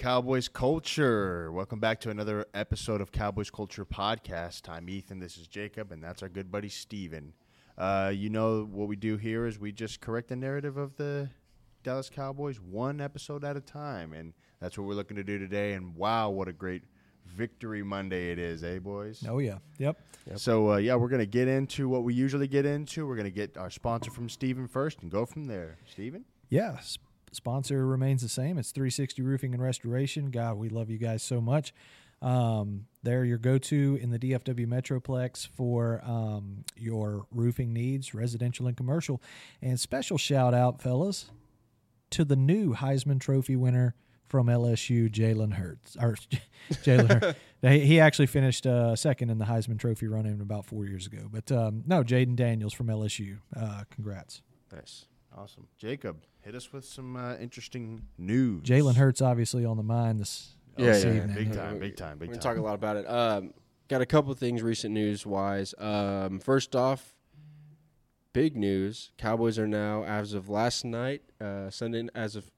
going on, Cowboys culture? Welcome back to another episode of Cowboys Culture Podcast. I'm Ethan. This is Jacob, and that's our good buddy Steven. Uh, you know what we do here is we just correct the narrative of the Dallas Cowboys one episode at a time, and that's what we're looking to do today. And wow, what a great Victory Monday it is, eh, boys? Oh yeah, yep. So uh, yeah, we're gonna get into what we usually get into. We're gonna get our sponsor from Steven first and go from there. Steven? Yeah, s- sponsor remains the same. It's 360 Roofing and Restoration. God, we love you guys so much. Um, they're your go-to in the DFW Metroplex for um, your roofing needs, residential and commercial. And special shout out, fellas, to the new Heisman Trophy winner from LSU, Jalen Hurts. Or Jalen Hurts. He actually finished uh, second in the Heisman Trophy run-in about four years ago. But um, no, Jayden Daniels from LSU. Uh, congrats. Nice. Awesome. Jacob, hit us with some uh, interesting news. Jalen Hurts obviously on the mind this, Oh, this yeah, evening. big time, big time, big time. We're time. gonna talk a lot about it. Um, got a couple of things recent news wise. Um, first off, big news: Cowboys are now, as of last night, uh, Sunday, as of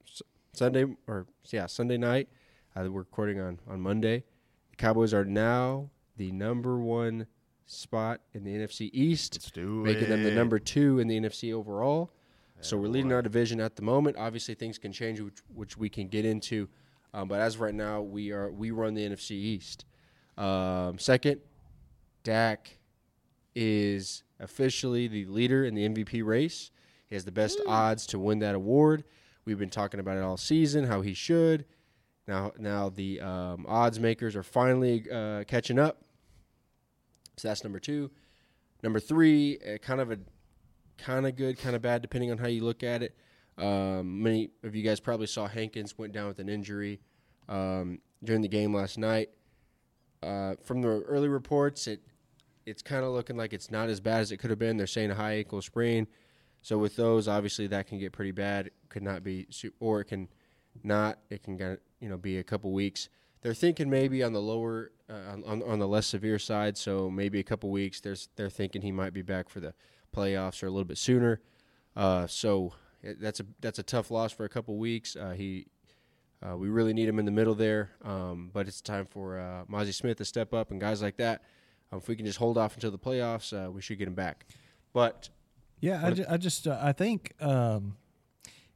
Sunday or yeah, Sunday night. Uh, we're recording on on Monday. The Cowboys are now the number one spot in the NFC East, Let's do making them the number two in the NFC overall. So we're leading our division at the moment. Obviously, things can change, which, which we can get into. Um, but as of right now, we are we run the NFC East. Um, second, Dak is officially the leader in the MVP race. He has the best odds to win that award. We've been talking about it all season, how he should. Now, now the um, odds makers are finally uh, catching up. So that's number two. Number three, uh, kind of a kind of good, kind of bad, depending on how you look at it. Um, many of you guys probably saw Hankins went down with an injury um, during the game last night. Uh, from the early reports, it it's kind of looking like it's not as bad as it could have been. They're saying a high ankle sprain. So with those, obviously that can get pretty bad. It could not be, or it can not. It can get, you know be a couple weeks. They're thinking maybe on the lower, uh, on on the less severe side. So maybe a couple weeks. There's they're thinking he might be back for the playoffs or a little bit sooner. Uh, so that's a that's a tough loss for a couple weeks. Uh, he uh, we really need him in the middle there, um, but it's time for uh, Mazi Smith to step up and guys like that. Um, if we can just hold off until the playoffs, uh, we should get him back. But Yeah, I, ju- I just uh, I think um,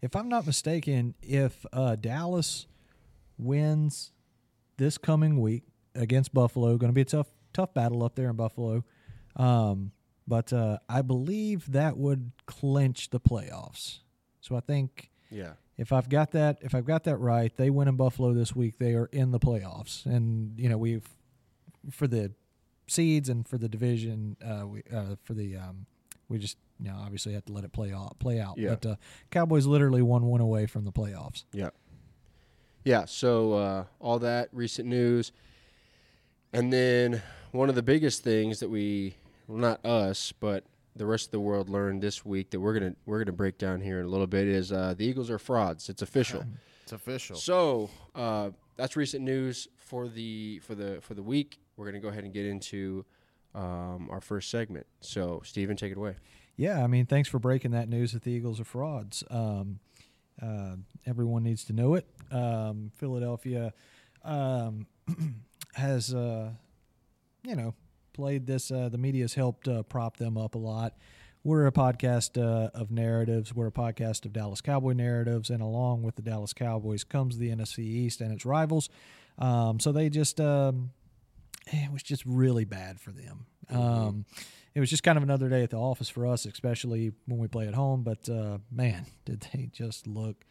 if I'm not mistaken, if uh, Dallas wins this coming week against Buffalo, going to be a tough tough battle up there in Buffalo. Um, but uh, I believe that would clinch the playoffs. So I think yeah, if I've got that if I've got that right, they win in Buffalo this week. They are in the playoffs, and you know we've for the seeds and for the division. Uh, we uh, for the um, we just you know obviously have to let it play out play out. Yeah. But uh, Cowboys literally one one away from the playoffs. yeah, yeah. So uh, all that recent news, and then one of the biggest things that we, well, not us, but the rest of the world learned this week that we're gonna we're gonna break down here in a little bit is uh, the Eagles are frauds. It's official. It's official. So uh, that's recent news for the for the for the week. We're gonna go ahead and get into um, our first segment. So, Steven, take it away. Yeah, I mean, thanks for breaking that news that the Eagles are frauds. Um, uh, everyone needs to know it. Um, Philadelphia um, has, uh, you know, played this. Uh, the media's helped uh, prop them up a lot. We're a podcast uh, of narratives. We're a podcast of Dallas Cowboy narratives, and along with the Dallas Cowboys comes the NFC East and its rivals. Um, so they just, um, it was just really bad for them. Um, it was just kind of another day at the office for us, especially when we play at home. But uh, man, did they just look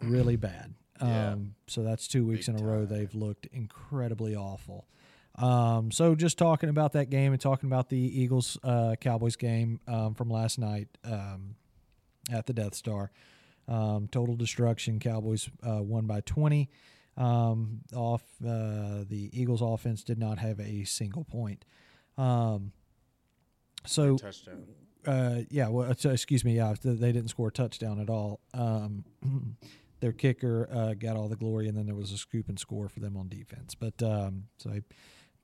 really bad. Yeah. Um, so that's two weeks Big in a row time. they've looked incredibly awful. Um, so just talking about that game and talking about the Eagles uh, Cowboys game um, from last night um, at the Death Star. Um, total destruction. Cowboys uh, won by 20. Um, off uh, the Eagles offense did not have a single point. Um, so touchdown. uh, yeah, well, excuse me. Yeah, they didn't score a touchdown at all. Um, their kicker uh, got all the glory, and then there was a scoop and score for them on defense. But um, so they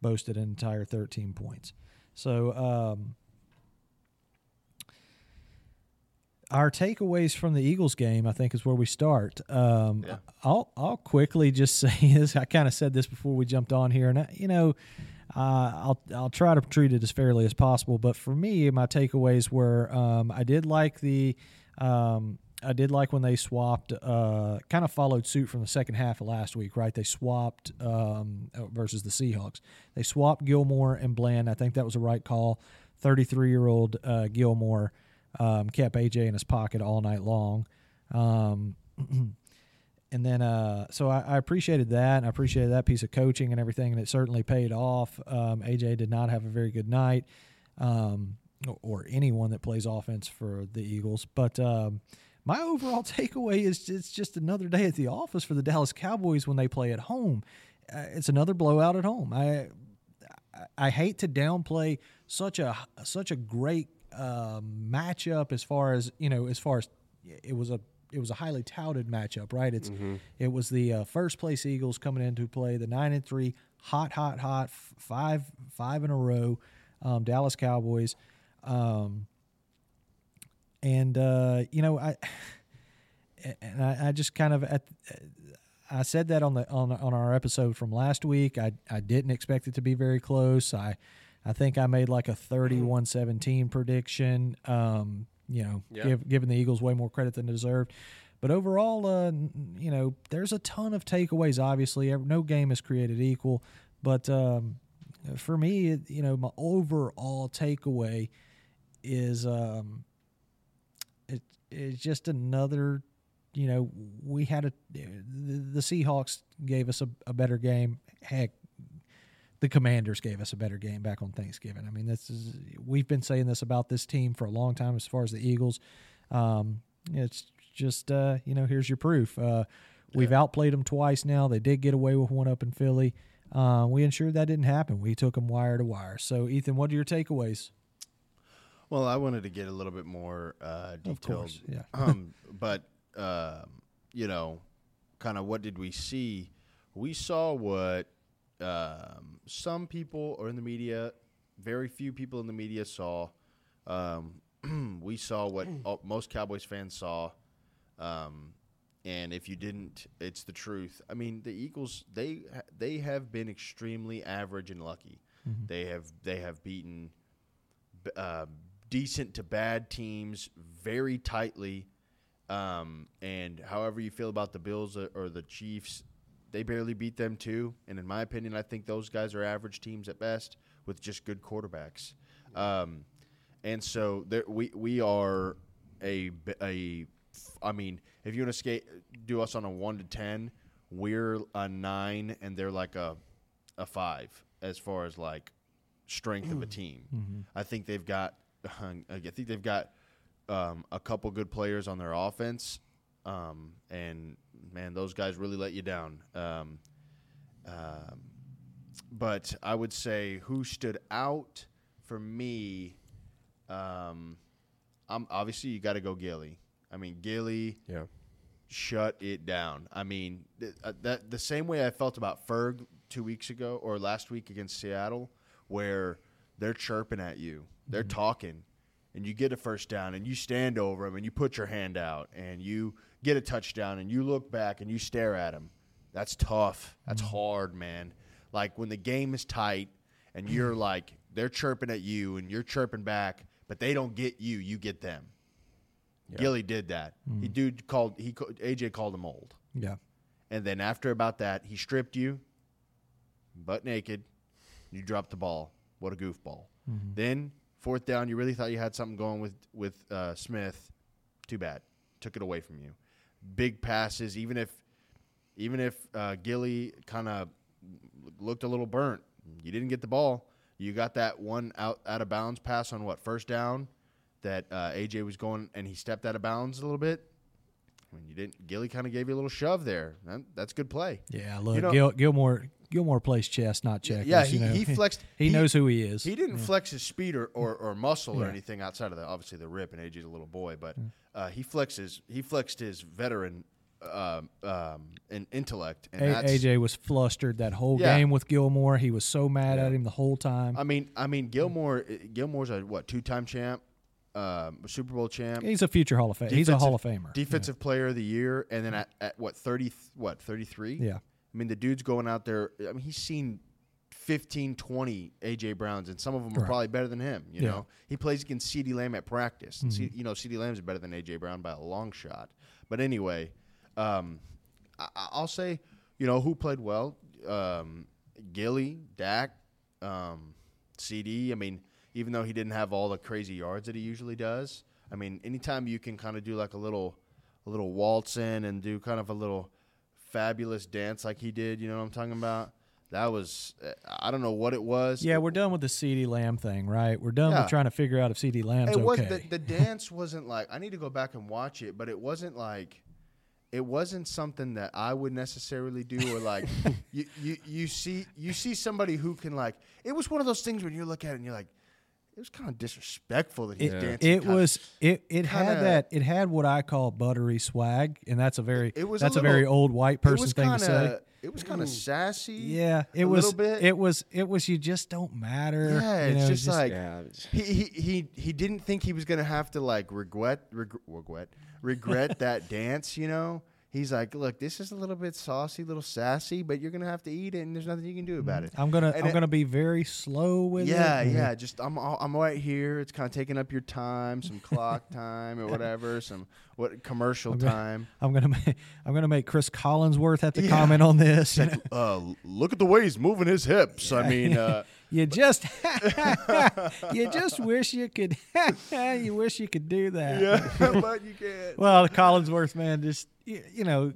boasted an entire 13 points. So um, our takeaways from the Eagles game, I think, is where we start. Um, Yeah. I'll I'll quickly just say this. I kind of said this before we jumped on here, and I, you know, uh, I'll I'll try to treat it as fairly as possible. But for me, my takeaways were um, I did like the. Um, I did like when they swapped, uh, kind of followed suit from the second half of last week, right? They swapped um, versus the Seahawks. They swapped Gilmore and Bland. I think that was a right call. 33 year old uh, Gilmore um, kept AJ in his pocket all night long. Um, and then, uh, so I, I appreciated that. I appreciated that piece of coaching and everything, and it certainly paid off. Um, AJ did not have a very good night, um, or, or anyone that plays offense for the Eagles. But um, my overall takeaway is it's just another day at the office for the Dallas Cowboys when they play at home. Uh, it's another blowout at home. I I hate to downplay such a such a great um, matchup as far as you know as far as it was a it was a highly touted matchup, right? It's it was the uh, first place Eagles coming in to play the nine and three hot hot hot five five in a row um, Dallas Cowboys, um, and uh, you know I and I, I just kind of at I said that on the on on our episode from last week. I I didn't expect it to be very close. I I think I made like a 31-17 prediction. Um, you know, Yeah. give, giving the Eagles way more credit than they deserved. But overall, uh, you know, there's a ton of takeaways. Obviously, no game is created equal. But um, for me, you know, my overall takeaway is um, it it's just another you know, we had a the, the Seahawks gave us a, a better game. Heck, the Commanders gave us a better game back on Thanksgiving. I mean, this is we've been saying this about this team for a long time. As far as the Eagles, um, it's just uh, you know, here's your proof. Uh, we've outplayed them twice now. They did get away with one up in Philly. Uh, we ensured that didn't happen. We took them wire to wire. So, Ethan, what are your takeaways? Well, I wanted to get a little bit more uh, detailed. Course, yeah. um, but um, you know, kind of what did we see? We saw what um, some people or in the media, very few people in the media saw. Um, we saw what all, most Cowboys fans saw. Um, and if you didn't, it's the truth. I mean, the Eagles they they have been extremely average and lucky. They have they have beaten uh, decent to bad teams very tightly. Um, and however you feel about the Bills or, the Chiefs, they barely beat them too. And in my opinion, I think those guys are average teams at best with just good quarterbacks. Um, and so there, we we are a a. I mean, if you want to skate, do us on a one to ten, we're a nine, and they're like a a five as far as like strength of a team. I think they've got. I think they've got um, a couple good players on their offense, um, and man, those guys really let you down. Um, um, but I would say who stood out for me. Um, I'm obviously you got to go Gilly. I mean Gilly Yeah. shut it down. I mean, th- uh, that the same way I felt about Ferg two weeks ago or last week against Seattle, where they're chirping at you, they're mm-hmm. talking, and you get a first down, and you stand over them, and you put your hand out, and you get a touchdown, and you look back and you stare at them. That's tough. That's mm-hmm. hard, man. Like when the game is tight, and you're like they're chirping at you, and you're chirping back, but they don't get you, you get them. Gilly did that. He mm. dude called he AJ called him old, Yeah. and then after about that, he stripped you, butt naked. You dropped the ball. What a goofball. Then fourth down, you really thought you had something going with with uh, Smith. Too bad, took it away from you. Big passes, even if even if uh, Gilly kind of looked a little burnt, you didn't get the ball. You got that one out out of bounds pass on what first down that uh, AJ was going and he stepped out of bounds a little bit. I mean, you didn't. Gilly kind of gave you a little shove there. That, that's good play. Yeah, look, know- Gil, Gilmore Gilmore plays chess, not checkers. Yeah, you he, know. he flexed. He, knows who he is. He didn't flex his speed or, or, or muscle or anything outside of the obviously the rip and AJ's a little boy, but uh, he flexes he flexed his veteran um, um, in intellect and A- AJ was flustered that whole Yeah. game with Gilmore. He was so mad at him the whole time. I mean I mean Gilmore Gilmore's a what two time champ um, Super Bowl champ, He's a future Hall of Fame. He's a Hall of Famer. defensive player of the year, and then at, at what thirty, what thirty three? Yeah. I mean, the dude's going out there. I mean, he's seen 15, 20 AJ Browns, and some of them are Right. probably better than him. You Yeah. know, he plays against CeeDee Lamb at practice, and C, Mm-hmm. you know, CeeDee Lamb's better than AJ Brown by a long shot. But anyway, um, I, I'll say, you know, who played well? Um, Gilly, Dak, um, CD. I mean, even though he didn't have all the crazy yards that he usually does, I mean, anytime you can kind of do like a little, a little waltz in and do kind of a little fabulous dance like he did, you know what I'm talking about? That was, I don't know what it was. Yeah, we're done with the CeeDee Lamb thing, right? We're done Yeah. with trying to figure out if CeeDee Lamb's it was okay. the, the dance wasn't like I need to go back and watch it, but it wasn't like it wasn't something that I would necessarily do or like you, you you see you see somebody who can like it was one of those things when you look at it and you're like it was kind of disrespectful that he's it, dancing. it kinda- was it it had kinda- that it had what I call buttery swag, and that's a very It was a that's a, very old white it person was thing kinda, to say. It was kind of sassy. Yeah, it a was. little bit. It was. It was. You just don't matter. Yeah, you it's know, just, like Yeah. he, he he he didn't think he was gonna have to like regret regret regret, regret that dance. You know, he's like, look, this is a little bit saucy, a little sassy, but you're gonna have to eat it, and there's nothing you can do about it. I'm gonna. And I'm it- gonna be very slow with Yeah, it. know. yeah. Just I'm all- I'm right here. It's kind of taking up your time, some clock time or whatever, some what commercial gonna- time. I'm gonna. Make, I'm gonna make Chris Collinsworth have to Yeah. comment on this. Like, uh, look at the way he's moving his hips. I mean, uh, You just, you just wish you could. you wish you could do that. yeah, but you can't. Well, Collinsworth, man, just you, you know,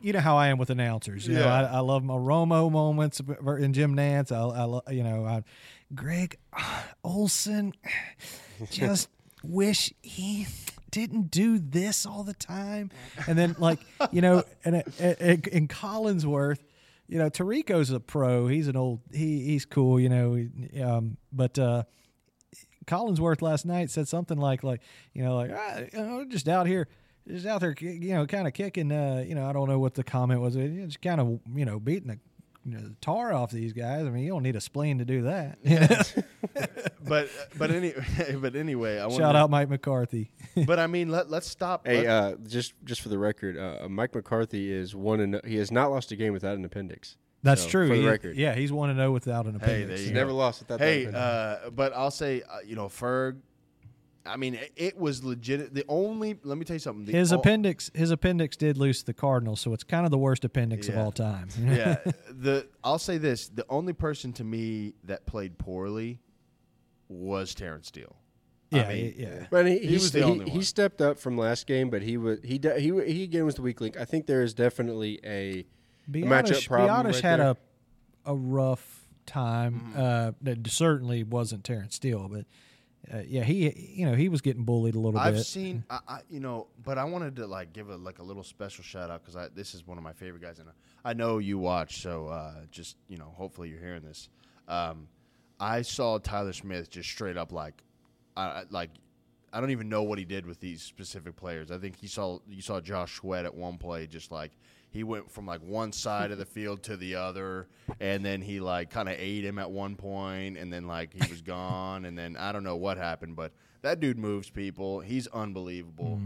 you know how I am with announcers. You know, I, I love my Romo moments and Jim Nantz. I, I lo- you know, I, Greg Olsen. Just wish he didn't do this all the time. And then, like you know, and and, and Collinsworth. You know, Tirico's a pro. He's an old. He he's cool. You know, um, but. uh Collinsworth last night said something like, like you know, like ah, know, just out here, just out there, you know, kind of kicking. Uh, you know, I don't know what the comment was. It's kind of, you know, beating the, you know, the tar off these guys. I mean, you don't need a spleen to do that. but but any but anyway, I want Shout out Mike McCarthy. But I mean, let let's stop. Hey, let- uh, just just for the record, uh, Mike McCarthy is one and he has not lost a game without an appendix. That's So, true. For the He- record, yeah, he's one to zero without an appendix. there he's you never lost without. hey, that appendix. uh, but I'll say, uh, you know, Ferg. I mean, it, it was legit. The only let me tell you something. The his o- appendix, his appendix did lose the Cardinals, so it's kind of the worst appendix of all time. yeah, the I'll say this: the only person to me that played poorly was Terrence Steele. I yeah, mean, yeah. But he, He he, was the he, only he one. stepped up from last game, but he was he de- he he again was the weak link. I think there is definitely a matchup Biadasz, problem Biadasz right had there. a a rough time. Mm-hmm. Uh, that certainly wasn't Terrence Steele, but uh, yeah, he you know he was getting bullied a little bit. I've seen, I, I, you know, but I wanted to like give a like a little special shout out because this is one of my favorite guys, and I know you watch, so uh, just you know, hopefully you're hearing this. Um, I saw Tyler Smith just straight up like, I I- like, I don't even know what he did with these specific players. I think he saw you saw Josh Sweat at one play, just like he went from like one side of the field to the other, and then he like kind of ate him at one point, and then like he was gone, and then I don't know what happened, but that dude moves people. He's unbelievable.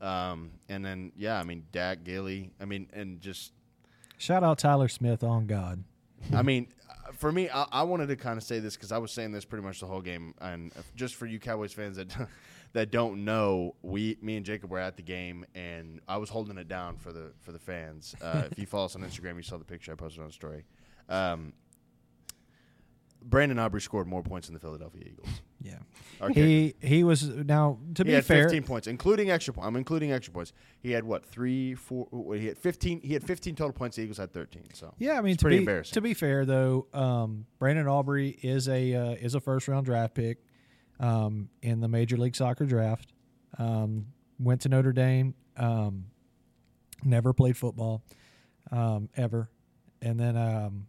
Um, and then yeah, I mean Dak Gilly. I mean, and just Shout out Tyler Smith on God. I mean, uh, for me, I, I wanted to kind of say this because I was saying this pretty much the whole game, and just for you Cowboys fans that that don't know, we, me and Jacob were at the game, and I was holding it down for the for the fans. Uh, if you follow us on Instagram, you saw the picture I posted on the story. Um, Brandon Aubrey scored more points than the Philadelphia Eagles. Yeah, he he was now to he be had fair. 15 points, including extra points. I'm including extra points. He had what three, four? He had 15. He had 15 total points. The Eagles had 13. So Yeah, I mean It's to pretty be embarrassing. to be fair though, um, Brandon Aubrey is a uh, is a first round draft pick um, in the Major League Soccer draft. Um, went to Notre Dame. Um, never played football um, ever, and then um,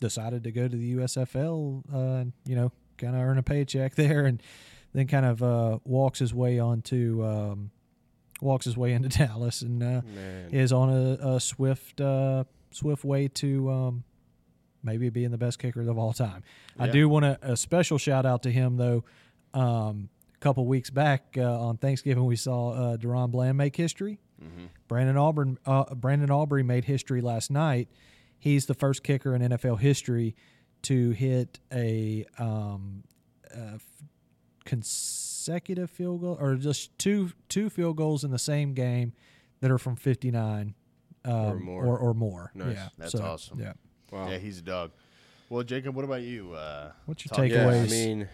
decided to go to the USFL. Uh, you know, kind of earn a paycheck there, and then kind of uh, walks his way onto um, walks his way into Dallas and. Uh, is on a, a swift uh, swift way to um, maybe being the best kicker of all time. I do want a, a special shout out to him though, um, a couple weeks back uh, on Thanksgiving, we saw uh, DaRon Bland make history. Brandon Auburn, uh, Brandon Aubrey made history last night. He's the first kicker in NFL history to hit a um, uh, consecutive field goal or just two two field goals in the same game that are from 59 um, more. or, or more. Nice. Yeah, That's so, awesome. Yeah. Wow. Yeah, he's a dog. Well, Jacob, what about you? Uh, What's your takeaways? Yeah, I mean,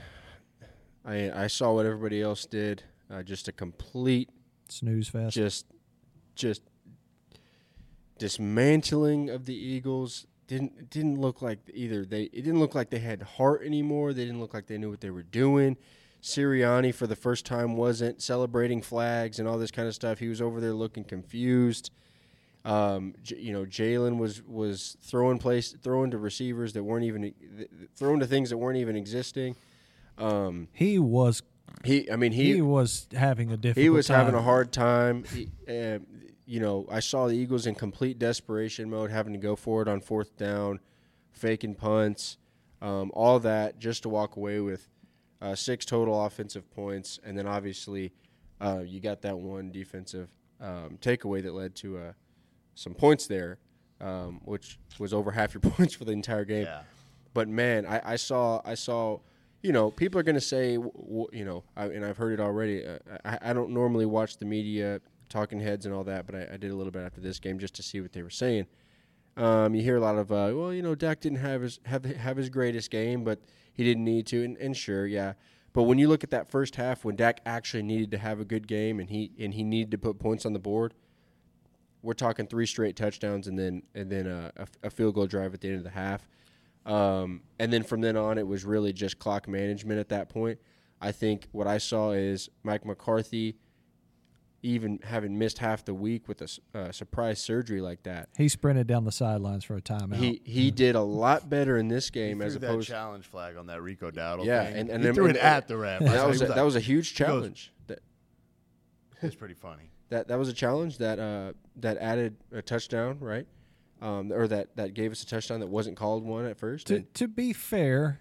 I I saw what everybody else did. Uh, just a complete, Snooze fest. just, just dismantling of the Eagles. Didn't didn't look like either they. It didn't look like they had heart anymore. They didn't look like they knew what they were doing. Sirianni for the first time wasn't celebrating flags and all this kind of stuff. He was over there looking confused. Um, J- you know, Jalen was was throwing place, throwing to receivers that weren't even throwing to things that weren't even existing. Um, he was he, I mean, he, he was having a difficult he was having a hard time. He, uh, you know, I saw the Eagles in complete desperation mode, having to go for it on fourth down, faking punts, um, all that just to walk away with uh, six total offensive points, and then obviously uh, you got that one defensive um, takeaway that led to uh, some points there, um, which was over half your points for the entire game. yeah. But man, I, I saw I saw, you know, people are gonna say, w- w- you know, I, and I've heard it already. Uh, I, I don't normally watch the media, talking heads and all that, but I, I did a little bit after this game just to see what they were saying. Um, you hear a lot of, uh, well, you know, Dak didn't have his have have his greatest game, but he didn't need to, and, and sure, yeah. But when you look at that first half, when Dak actually needed to have a good game and he and he needed to put points on the board, we're talking three straight touchdowns and then and then a, a, a field goal drive at the end of the half. Um, and then from then on, it was really just clock management at that point. I think what I saw is Mike McCarthy, even having missed half the week with a uh, surprise surgery like that, He sprinted down the sidelines for a timeout. he he did a lot better in this He game threw as that opposed. challenge flag on that Rico Dowdle Yeah, thing. and- and he then- threw and- it at the ref. that was He a, that was a huge goes- challenge. That It's pretty funny. That that was a challenge that uh, that added a touchdown, right? Um, or that that gave us a touchdown that wasn't called one at first. to, to be fair,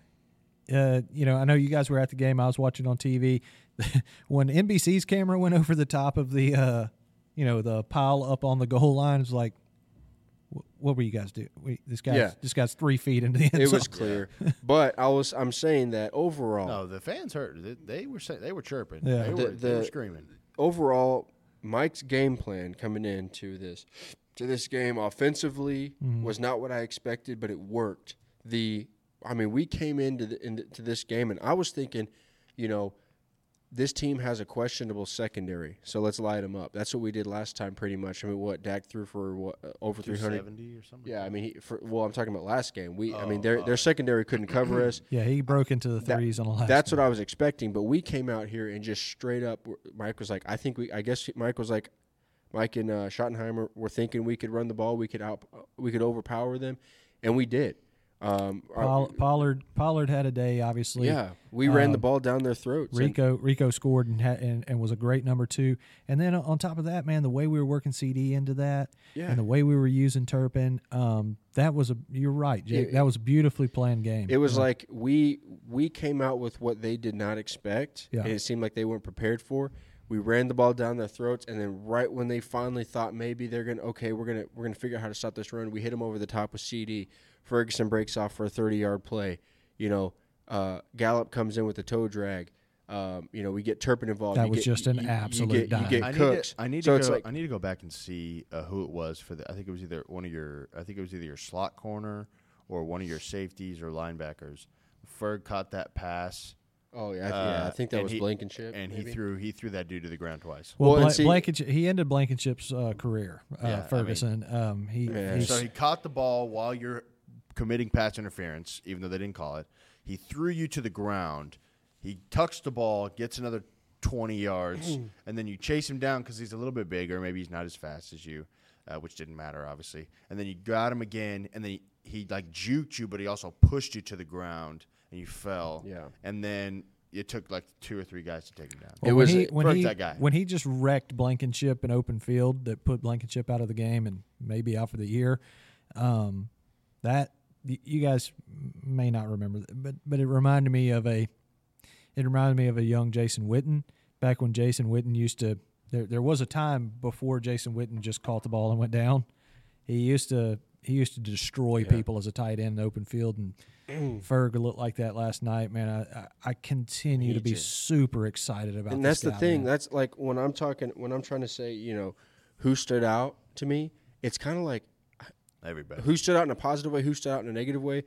uh, you know, I know you guys were at the game. I was watching on TV. when NBC's camera went over the top of the, uh, you know, the pile up on the goal line, it was like, what were you guys doing? We, this guy's Yeah. this guy's three feet into the end zone. it zone. was clear, but I was I'm saying that overall, No, the fans heard. They, they were say, they were chirping. Yeah. They, The- were, they were screaming. overall, Mike's game plan coming into this to this game offensively Mm-hmm. was not what I expected, but it worked. The I mean, we came into the, into this game and I was thinking, you know, this team has a questionable secondary, so let's light them up. That's what we did last time, pretty much. I mean, what Dak threw for what uh, over three hundred. 270 or something. Yeah, I mean, he, for, well, I'm talking about last game. We, I mean, Oh, their oh. their secondary couldn't cover us. Yeah, he broke into the That- threes on the last. That's one. what I was expecting, but we came out here and just straight up. Mike was like, I think we. I guess Mike was like, Mike and uh, Schottenheimer were thinking we could run the ball, we could out, we could overpower them, and we did. Um, Poll- Pollard Pollard had a day, obviously. yeah, we ran the um, ball down their throats. and- Rico Rico scored and, had, and and was a great number two. And then on top of that, man, the way we were working CD into that, Yeah. and the way we were using Turpin, um, that was a. You're right, Jake. It- that was a beautifully planned game. It was Uh, like we we came out with what they did not expect, Yeah. and it seemed like they weren't prepared for. We ran the ball down their throats, and then right when they finally thought maybe they're gonna okay, we're gonna we're gonna figure out how to stop this run, we hit them over the top with CD. Ferguson breaks off for a thirty yard play. You know, uh, Gallup comes in with a toe drag. Um, you know, we get Turpin involved. That You was get- just an you- you get, dime. You get I need to, I need so to go. like I need to go back and see uh, who it was for the. I think it was either one of your. I think it was either your slot corner or one of your safeties or linebackers. Ferg caught that pass. oh yeah, I th- yeah, I uh, think that was he- Blankenship, and maybe. he threw he threw that dude to the ground twice. well, well, and Bla- see- Blankenship, he ended Blankenship's uh, career. Uh, Yeah, I mean- Ferguson. um, he, Yeah. So he caught the ball while you're committing pass interference, even though they didn't call it. He threw you to the ground. He tucks the ball, gets another 20 yards, and then you chase him down because he's a little bit bigger. Maybe he's not as fast as you, uh, which didn't matter, obviously. And then you got him again, and then he, he like juked you, but he also pushed you to the ground, and you fell. Yeah. And then it took like two or three guys to take him down. It was when he when he that guy. when he just wrecked Blankenship in open field that put Blankenship out of the game and maybe out for the year. Um, that y- you guys may not remember, but but it reminded me of a. it reminded me of a young Jason Witten back when Jason Witten used to. There, there was a time before Jason Witten just caught the ball and went down. He used to he used to destroy Yeah. people as a tight end in the open field, and mm. Ferg looked like that last night. Man, I I, continue to be just- super excited about. and that's the thing. man. That's like when I'm talking, when I'm trying to say, you know, who stood out to me. It's kind of like Everybody. who stood out in a positive way, who stood out in a negative way.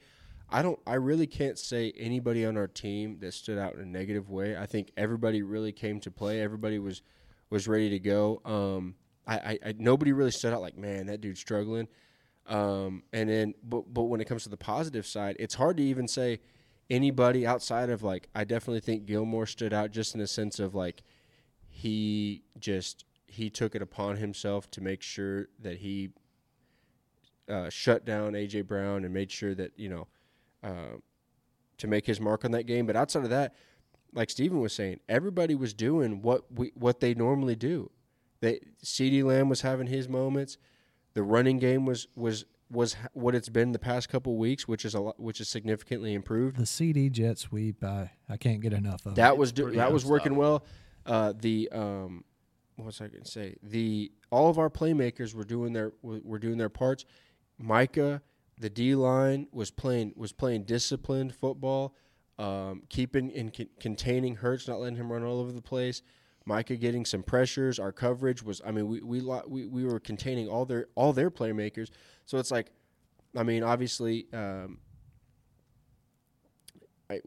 I don't. I really can't say anybody on our team that stood out in a negative way. I think everybody really came to play. Everybody was was ready to go. Um, I, I, I nobody really stood out like, man, that dude's struggling. Um, and then, but but when it comes to the positive side, it's hard to even say anybody outside of like. I definitely think Gilmore stood out just in the sense of like he just he took it upon himself to make sure that he uh, shut down AJ Brown and made sure that you know uh, to make his mark on that game. But outside of that, like Steven was saying, everybody was doing what we what they normally do. They CeeDee Lamb was having his moments. The running game was was was what it's been the past couple weeks, which is a lot, which is significantly improved. the CD jet sweep. I I can't get enough of. That it. was do, that was working well. Uh, the um, what was I going to say? The all of our playmakers were doing their were, were doing their parts. Micah, the D line was playing was playing disciplined football, um, keeping and con- containing Hurts, not letting him run all over the place. Micah getting some pressures. Our coverage was. I mean, we we we, we were containing all their all their playmakers. So it's like, I mean, obviously. Um, I,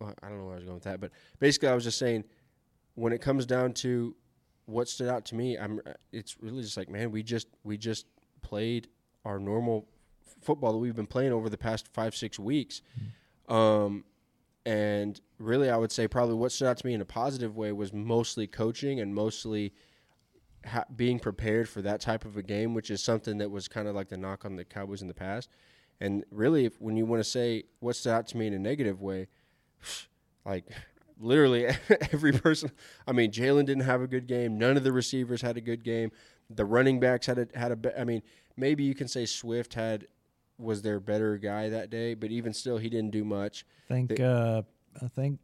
I don't know where I was going with that, but basically, I was just saying, when it comes down to what stood out to me, I'm. It's really just like, man, we just we just played our normal f- football that we've been playing over the past five six weeks, um, and really, I would say probably what stood out to me in a positive way was mostly coaching and mostly. Ha- being prepared for that type of a game, which is something that was kind of like the knock on the Cowboys in the past, and really, if, when you want to say what stood out to me in a negative way, like literally every person. I mean, Jalen didn't have a good game. None of the receivers had a good game. The running backs had a had a. I mean, maybe you can say Swift had was their better guy that day, but even still, he didn't do much. think the- uh, I think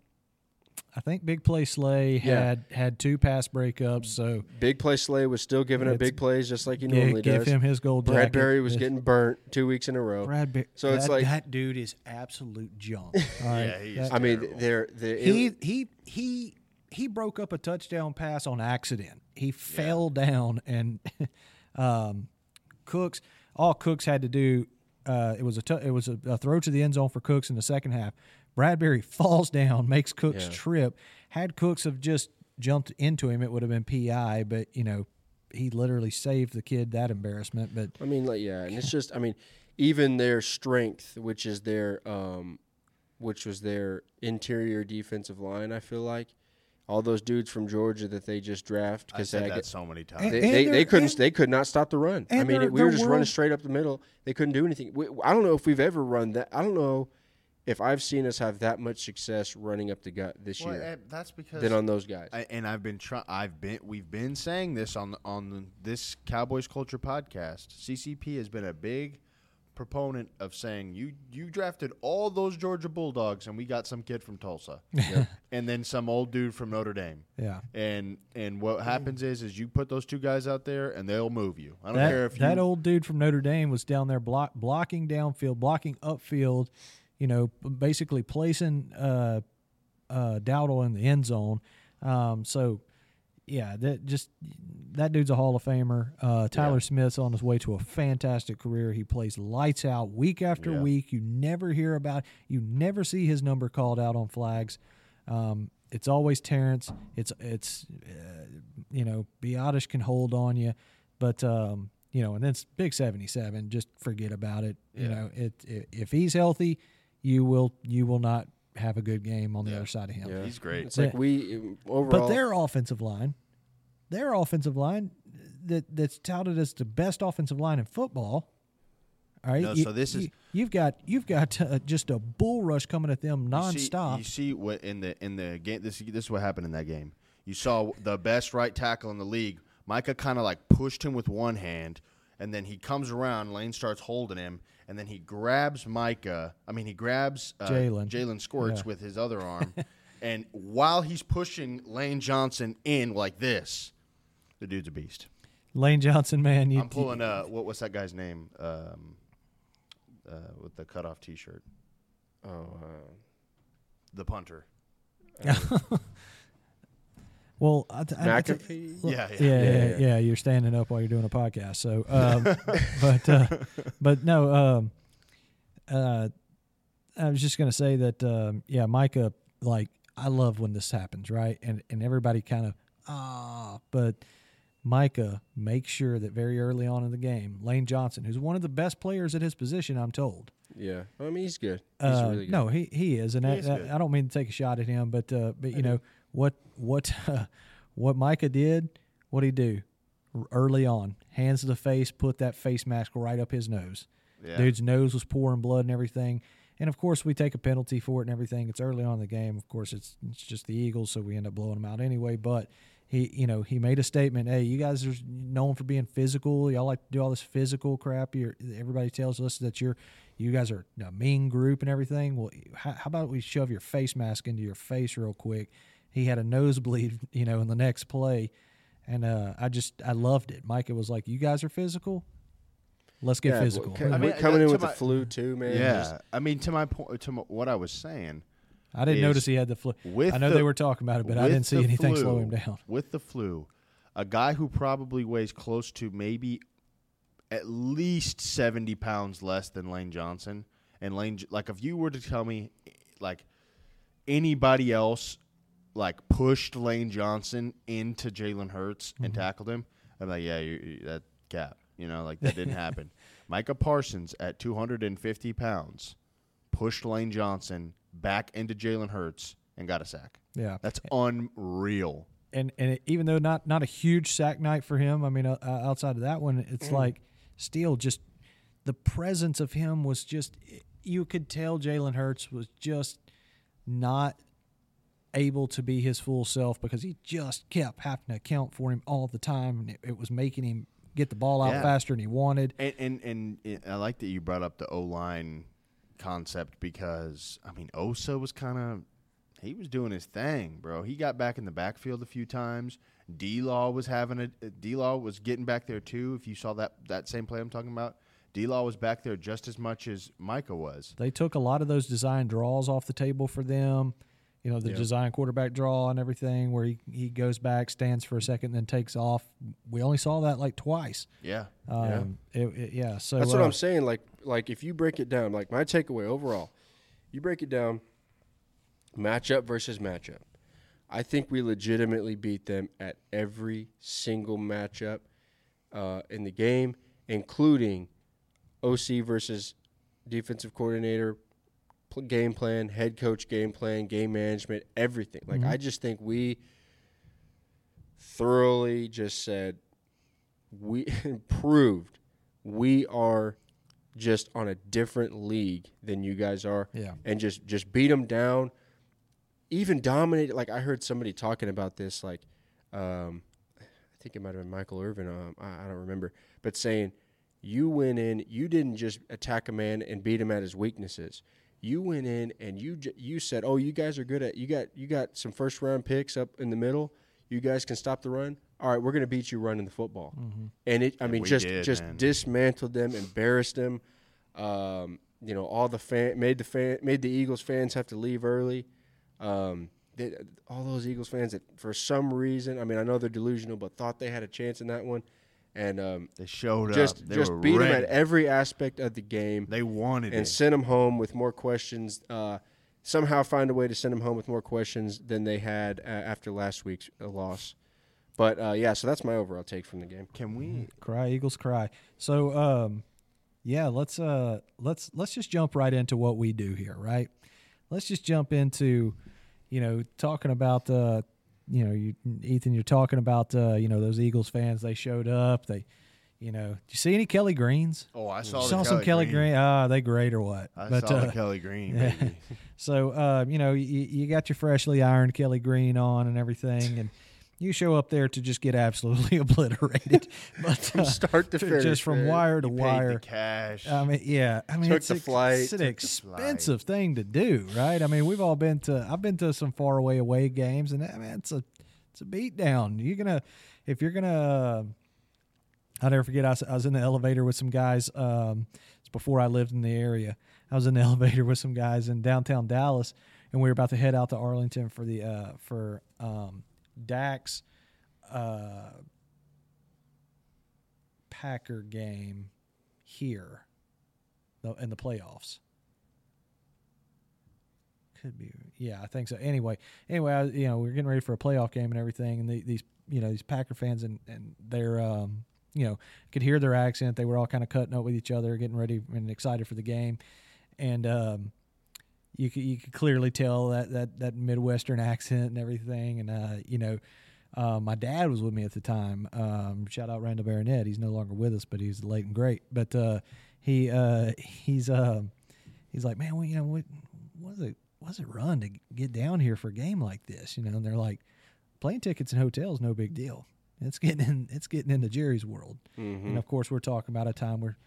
I think Big Play Slay Yeah. had had two pass breakups, so Big play Slay was still giving up big plays just like he gi- normally give does. him his gold jacket. Bradberry was Uh, getting burnt two weeks in a row. Bradberry. So it's that, like- that dude is absolute junk. All right? Yeah, he is That- I mean, Terrible. they're, they're he he he he broke up a touchdown pass on accident. He fell down and um, Cooks all Cooks had to do uh, it was a it was a, a throw to the end zone for Cooks in the second half. Bradberry falls down, makes Cooks Yeah. trip. Had Cooks have just jumped into him, it would have been PI. But you know, he literally saved the kid that embarrassment. But I mean, like, yeah, and it's just, I mean, even their strength, which is their, um, which was their interior defensive line, I feel like all those dudes from Georgia that they just draft I because said they, that so many times. And- they, and they, they're- couldn't and- they could not stop the run. I mean, we were they're just running straight up the middle. They couldn't do anything. We, I don't know if we've ever run that. I don't know if I've seen us have that much success running up the gut this Well, year eh, that's because than on those guys. I, and I've been trying. I've been. We've been saying this on on the, this Cowboys Culture podcast. CCP has been a big proponent of saying you you drafted all those Georgia Bulldogs and we got some kid from Tulsa, and then some old dude from Notre Dame. yeah, And and what happens is is you put those two guys out there and they'll move you. I don't that, care if that you, old dude from Notre Dame was down there block, blocking downfield, blocking upfield, you know, basically placing uh, uh, Dowdle in the end zone. Um, so, yeah, that just that dude's a Hall of Famer. Uh, Tyler Yeah. Smith's on his way to a fantastic career. He plays lights out week after Yeah. week. You never hear about, you never see his number called out on flags. Um, it's always Terrence. It's it's uh, you know Biadasz can hold on you, but um, you know, and then it's big seventy seven. Just forget about it. You know, it, it if he's healthy, you will you will not have a good game on the Yeah. other side of him. yeah. he's great. It's like Yeah. we overall. But their offensive line, their offensive line that that's touted as the best offensive line in football. All right, No, you, so this is- you, have got you've got uh, just a bull rush coming at them You see- nonstop. You see, what in the in the game. This this is what happened in that game. You saw the best right tackle in the league. Micah kind of like pushed him with one hand, and then he comes around. Lane starts holding him, and then he grabs Micah. I mean, he grabs uh, Jalen. Jalen squirts Yeah. with his other arm, And while he's pushing Lane Johnson in like this, the dude's a beast. Lane Johnson, man, you, I'm pulling. Uh, what, what's that guy's name? Um, uh, with the cutoff T-shirt, Oh, uh, the punter. well, I, I, I, McAfee. Yeah, yeah, yeah, Yeah, yeah, yeah. You're standing up while you're doing a podcast. So, um, but uh, but no, um, uh, I was just gonna say that, um, yeah, Micah. Like, I love when this happens, right? And and everybody kind of ah, but Micah makes sure that very early on in the game, Lane Johnson, who's one of the best players at his position, I'm told. Yeah, I mean he's good. He's Uh, really good. No, he he is, and He I, is I- good. I don't mean to take a shot at him, but uh, but you know what what what Micah did, what did he do early on, hands to the face, put that face mask right up his nose. Yeah. Dude's nose was pouring blood and everything. And of course, we take a penalty for it and everything. It's early on in the game. Of course, it's it's just the Eagles, so we end up blowing them out anyway. But he, you know, he made a statement. Hey, you guys are known for being physical. Y'all like to do all this physical crap. You're, everybody tells us that you're, you guys are a mean group and everything. Well, how, how about we shove your face mask into your face real quick? He had a nosebleed, you know, in the next play, and uh, I just I loved it. Micah was like, "You guys are physical. Let's get Yeah, physical." well, I we're mean, coming uh, in with my- the flu too, man. yeah. Just- I mean, to my point, to my, what I was saying, I didn't notice he had the flu. with I know the- they were talking about it, but I didn't see anything flu- slow him down. With the flu, a guy who probably weighs close to maybe at least 70 pounds less than Lane Johnson. And Lane, like, if you were to tell me, like, anybody else, like, pushed Lane Johnson into Jalen Hurts and Mm-hmm. tackled him, I'm like, yeah, you, you, that cap. You know, like, that didn't happen. Micah Parsons at 250 pounds pushed Lane Johnson back into Jalen Hurts and got a sack. Yeah, That's unreal. and and it, even though not not a huge sack night for him, I mean, uh, uh, outside of that one, it's like still just the presence of him was just you could tell Jalen Hurts was just not able to be his full self because he just kept having to account for him all the time, and it, it was making him get the ball out Yeah. faster than he wanted. And, and and I like that you brought up the O line concept because I mean Osa was kind of he was doing his thing, bro. He got back in the backfield a few times. D Law was having a D Law was getting back there too. If you saw that that same play I'm talking about, D Law was back there just as much as Micah was. They took a lot of those design draws off the table for them. You know, the Yeah. design quarterback draw and everything, where he, he goes back, stands for a second, then takes off. We only saw that like twice. Yeah, Um, yeah. It, it- yeah. So That's what uh, I'm saying. Like, like if you break it down, like my takeaway overall, you break it down, matchup versus matchup. I think we legitimately beat them at every single matchup uh, in the game, including OC versus defensive coordinator, pl- game plan, head coach game plan, game management, everything. Like I just think we thoroughly just said we proved we are just on a different league than you guys are Yeah. and just just beat them down even dominate like i heard somebody talking about this like um i think it might have been michael irvin um, I, I don't remember but saying you went in you didn't just attack a man and beat him at his weaknesses you went in and you you said oh you guys are good at you got you got some first round picks up in the middle. You guys can stop the run. All right we're going to beat you running the football. And it i mean just did, just man. dismantled them embarrassed them. Um, you know all the fan made the fan made the eagles fans have to leave early. Um, they, all those Eagles fans that for some reason, I mean, I know they're delusional, but thought they had a chance in that one, and um, they showed just up. They just were beat them at every aspect of the game, They wanted and it. sent them home with more questions. Uh, somehow find a way to send them home with more questions than they had uh, after last week's uh, loss. But uh, yeah, so that's my overall take from the game. Can we? cry Eagles cry. So um, yeah, let's uh let's let's just jump right into what we do here, right? Let's just jump into, you know, talking about uh, you know, you Ethan, you're talking about uh, you know, those Eagles fans. They showed up. They, you know, did you see any Kelly Greens? Oh, I saw. You the saw some Kelly Green. Green. Ah, are they great or what? I but saw uh, the Kelly Green. yeah. Baby. so uh, you know, you, you got your freshly ironed Kelly Green on and everything, and you show up there to just get absolutely obliterated, but From uh, start to finish, just from wire to You paid wire. the cash. I mean, yeah. I mean, Took it's, the flight, it's an took the flight. expensive thing to do, right? I mean, we've all been to. I've been to some far away away games, and I mean, it's a it's a beat down. You're gonna if you're gonna. I'll never forget. I was, I was in the elevator with some guys. Um, it's before I lived in the area. I was in the elevator with some guys in downtown Dallas, and we were about to head out to Arlington for the uh, for um, Dax uh, Packer game here in the playoffs. Could be, yeah, I think so. Anyway, anyway, I, you know, we are getting ready for a playoff game and everything, and the, these, you know, these Packer fans and and they're, um, you know, could hear their accent. They were all kind of cutting up with each other, getting ready and excited for the game, and um, you could you could clearly tell that that that Midwestern accent and everything, and uh, you know. Uh, my dad was with me at the time. Um, shout out Randall Baronet. He's no longer with us, but he's late and great. But uh, he uh, he's um, he's like, man, well, you know, what what's it what's it run to get down here for a game like this? You know, and they're like, plane tickets and hotels, no big deal. It's getting in, it's getting into Jerry's world, Mm-hmm. and of course, we're talking about a time where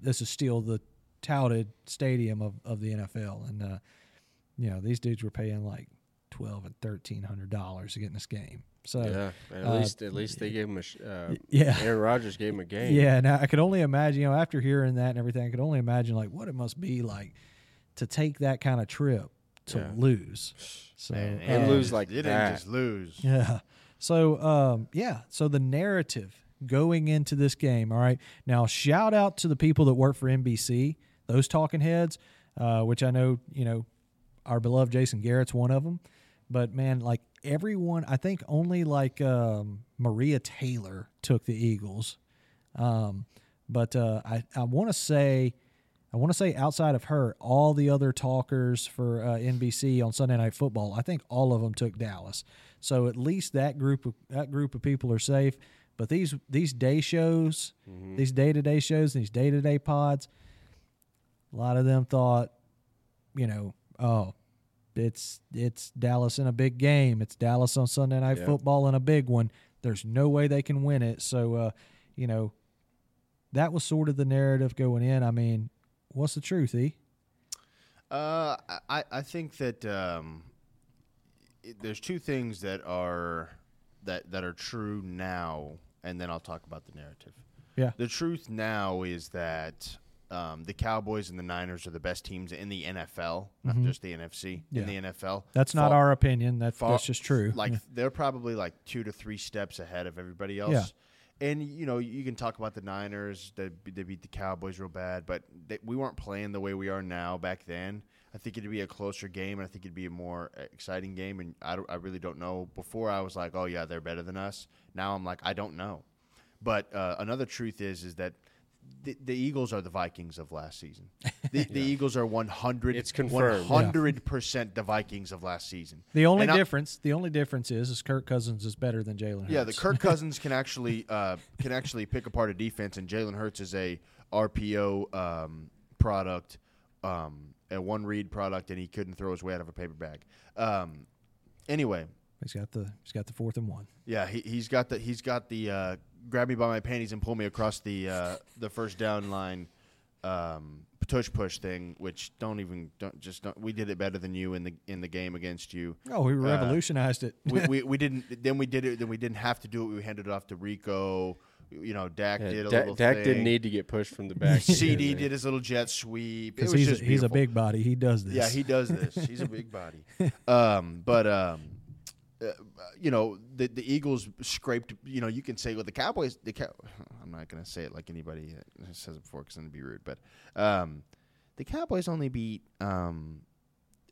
this is still the touted stadium of, of the NFL, and uh, you know, these dudes were paying like twelve and thirteen hundred dollars to get in this game. So yeah, at uh, least at least they gave him a. Sh- uh, yeah, Aaron Rodgers gave him a game. yeah, and I I could only imagine, you know, after hearing that and everything, I could only imagine like what it must be like to take that kind of trip to Yeah. lose. So Man, and uh, lose like you that. didn't just lose. Yeah. So um, yeah. So the narrative going into this game. All right. Now shout out to the people that work for NBC, those talking heads, uh, which I know you know our beloved Jason Garrett's one of them. But man, like everyone, I think only like um, Maria Taylor took the Eagles. Um, but uh, I I want to say. I want to say outside of her, all the other talkers for uh, NBC on Sunday Night Football, I think all of them took Dallas. So at least that group of that group of people are safe. But these these day shows, these day to day shows, these day to day pods, a lot of them thought, you know, oh, it's it's Dallas in a big game. It's Dallas on Sunday Night Yeah. Football in a big one. There's no way they can win it. So, uh, you know, that was sort of the narrative going in. I mean, what's the truth, E? Uh, I I think that um, it, there's two things that are that that are true now, and then I'll talk about the narrative. Yeah. The truth now is that um, the Cowboys and the Niners are the best teams in the NFL, not Mhm. just the NFC. Yeah. In the NFL, That's not Far- our opinion. That's far- that's just true. Like Yeah. they're probably like two to three steps ahead of everybody else. Yeah. And you know you can talk about the Niners. They, they beat the Cowboys real bad, but they, we weren't playing the way we are now back then. I think it'd be a closer game, and I think it'd be a more exciting game. And I, I really don't know. Before I was like, oh yeah, they're better than us. Now I'm like, I don't know. But uh, another truth is is that the, the Eagles are the Vikings of last season. The, the Eagles are 100 It's confirmed. 100% the Vikings of last season. the only and I- difference, the only difference is, is Kirk Cousins is better than Jalen. Yeah, the Hurts. Kirk Cousins can actually uh, can actually pick apart a defense, and Jalen Hurts is a RPO um, product, um, a one read product, and he couldn't throw his way out of a paper bag. Um, anyway, He's got the he's got the fourth and one. yeah, he, he's got the he's got the uh, grab me by my panties and pull me across the uh, the first down line um, tush push thing, which don't even don't just don't, we did it better than you in the in the game against you. Oh, we Uh, revolutionized it. we, we, we didn't then we did it then we didn't have to do it we handed it off to Rico you know Dak Yeah, did a Da- little Dak thing didn't need to get pushed from the back. CeeDee did his little jet sweep it Because was he's a, he's a big body. He does this. yeah he does this he's a big body um but um uh, you know the the Eagles scraped you know you can say well the Cowboys the Cow- I'm not gonna say it like anybody says it before because I'm gonna be rude but um the Cowboys only beat um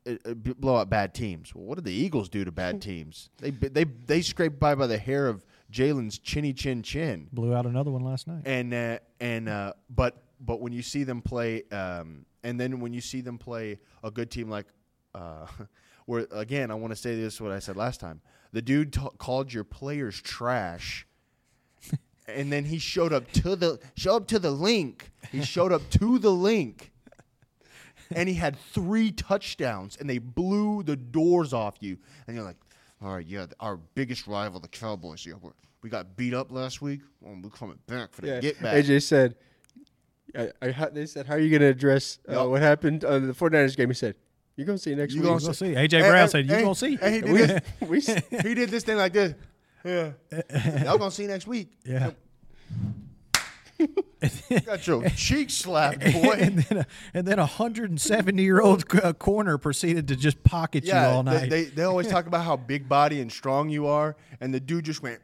uh, uh, blow out bad teams. Well, what did the Eagles do to bad teams? They they they scraped by by the hair of Jalen's chinny chin chin, blew out another one last night. and uh, and uh, but but when you see them play, um, and then when you see them play a good team like, uh, where again I want to say this what I said last time. The dude t- called your players trash. And then he showed up to the show up to the link. He showed up to the link and he had three touchdowns and they blew the doors off you and you're like all right, yeah, our biggest rival, the Cowboys. Yeah, we got beat up last week. Well, we're coming back for the Yeah. get back. AJ said, I, I, they said, how are you going to address uh, Yup. what happened on the 49ers game? He said, you're going to see next You week. gonna You gonna see- see? AJ Brown hey, said, "You hey, gonna see?" hey, he did we, this- we, he did this thing like this. Yeah, y'all gonna see next week. Yeah. You got your cheek slapped, boy. and then a, and then a hundred and seventy year old uh, corner proceeded to just pocket you all they, night. they they always talk about how big body and strong you are, and the dude just went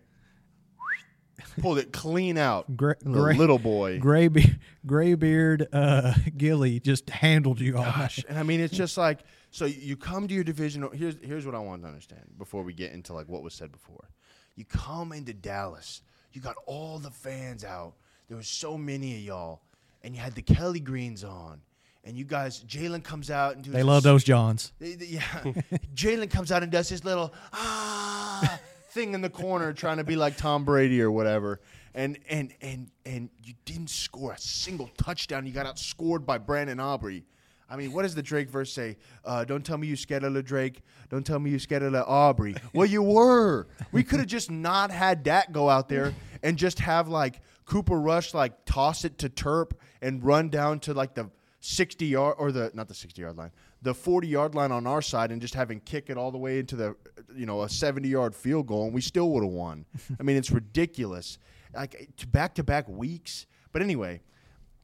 pulled it clean out. Gra- The gra- little boy. Gray, be- gray beard uh, Gilly just handled you all Gosh, night. and I mean, it's just like so. You come to your division. Here's here's what I want to understand before we get into like what was said before. You come into Dallas. You got all the fans out. There was so many of y'all, and you had the Kelly Greens on, and you guys. Jalen comes out and does They love those Johns. Yeah, Jalen comes out and does his little ah thing in the corner, trying to be like Tom Brady or whatever. And and and and you didn't score a single touchdown. You got outscored by Brandon Aubrey. I mean, what does the Drake verse say? Uh, don't tell me you scared of Drake. Don't tell me you scared of Aubrey. Well, you were. We could have just not had Dak go out there and just have like Cooper Rush like toss it to Terp and run down to like the 60 yard or the not the 60 yard line, the 40 yard line on our side and just having kick it all the way into the you know a 70 yard field goal and we still would have won. I mean, it's ridiculous. Like back to back weeks. But anyway,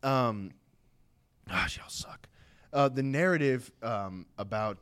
um gosh, y'all suck. Uh, the narrative um, about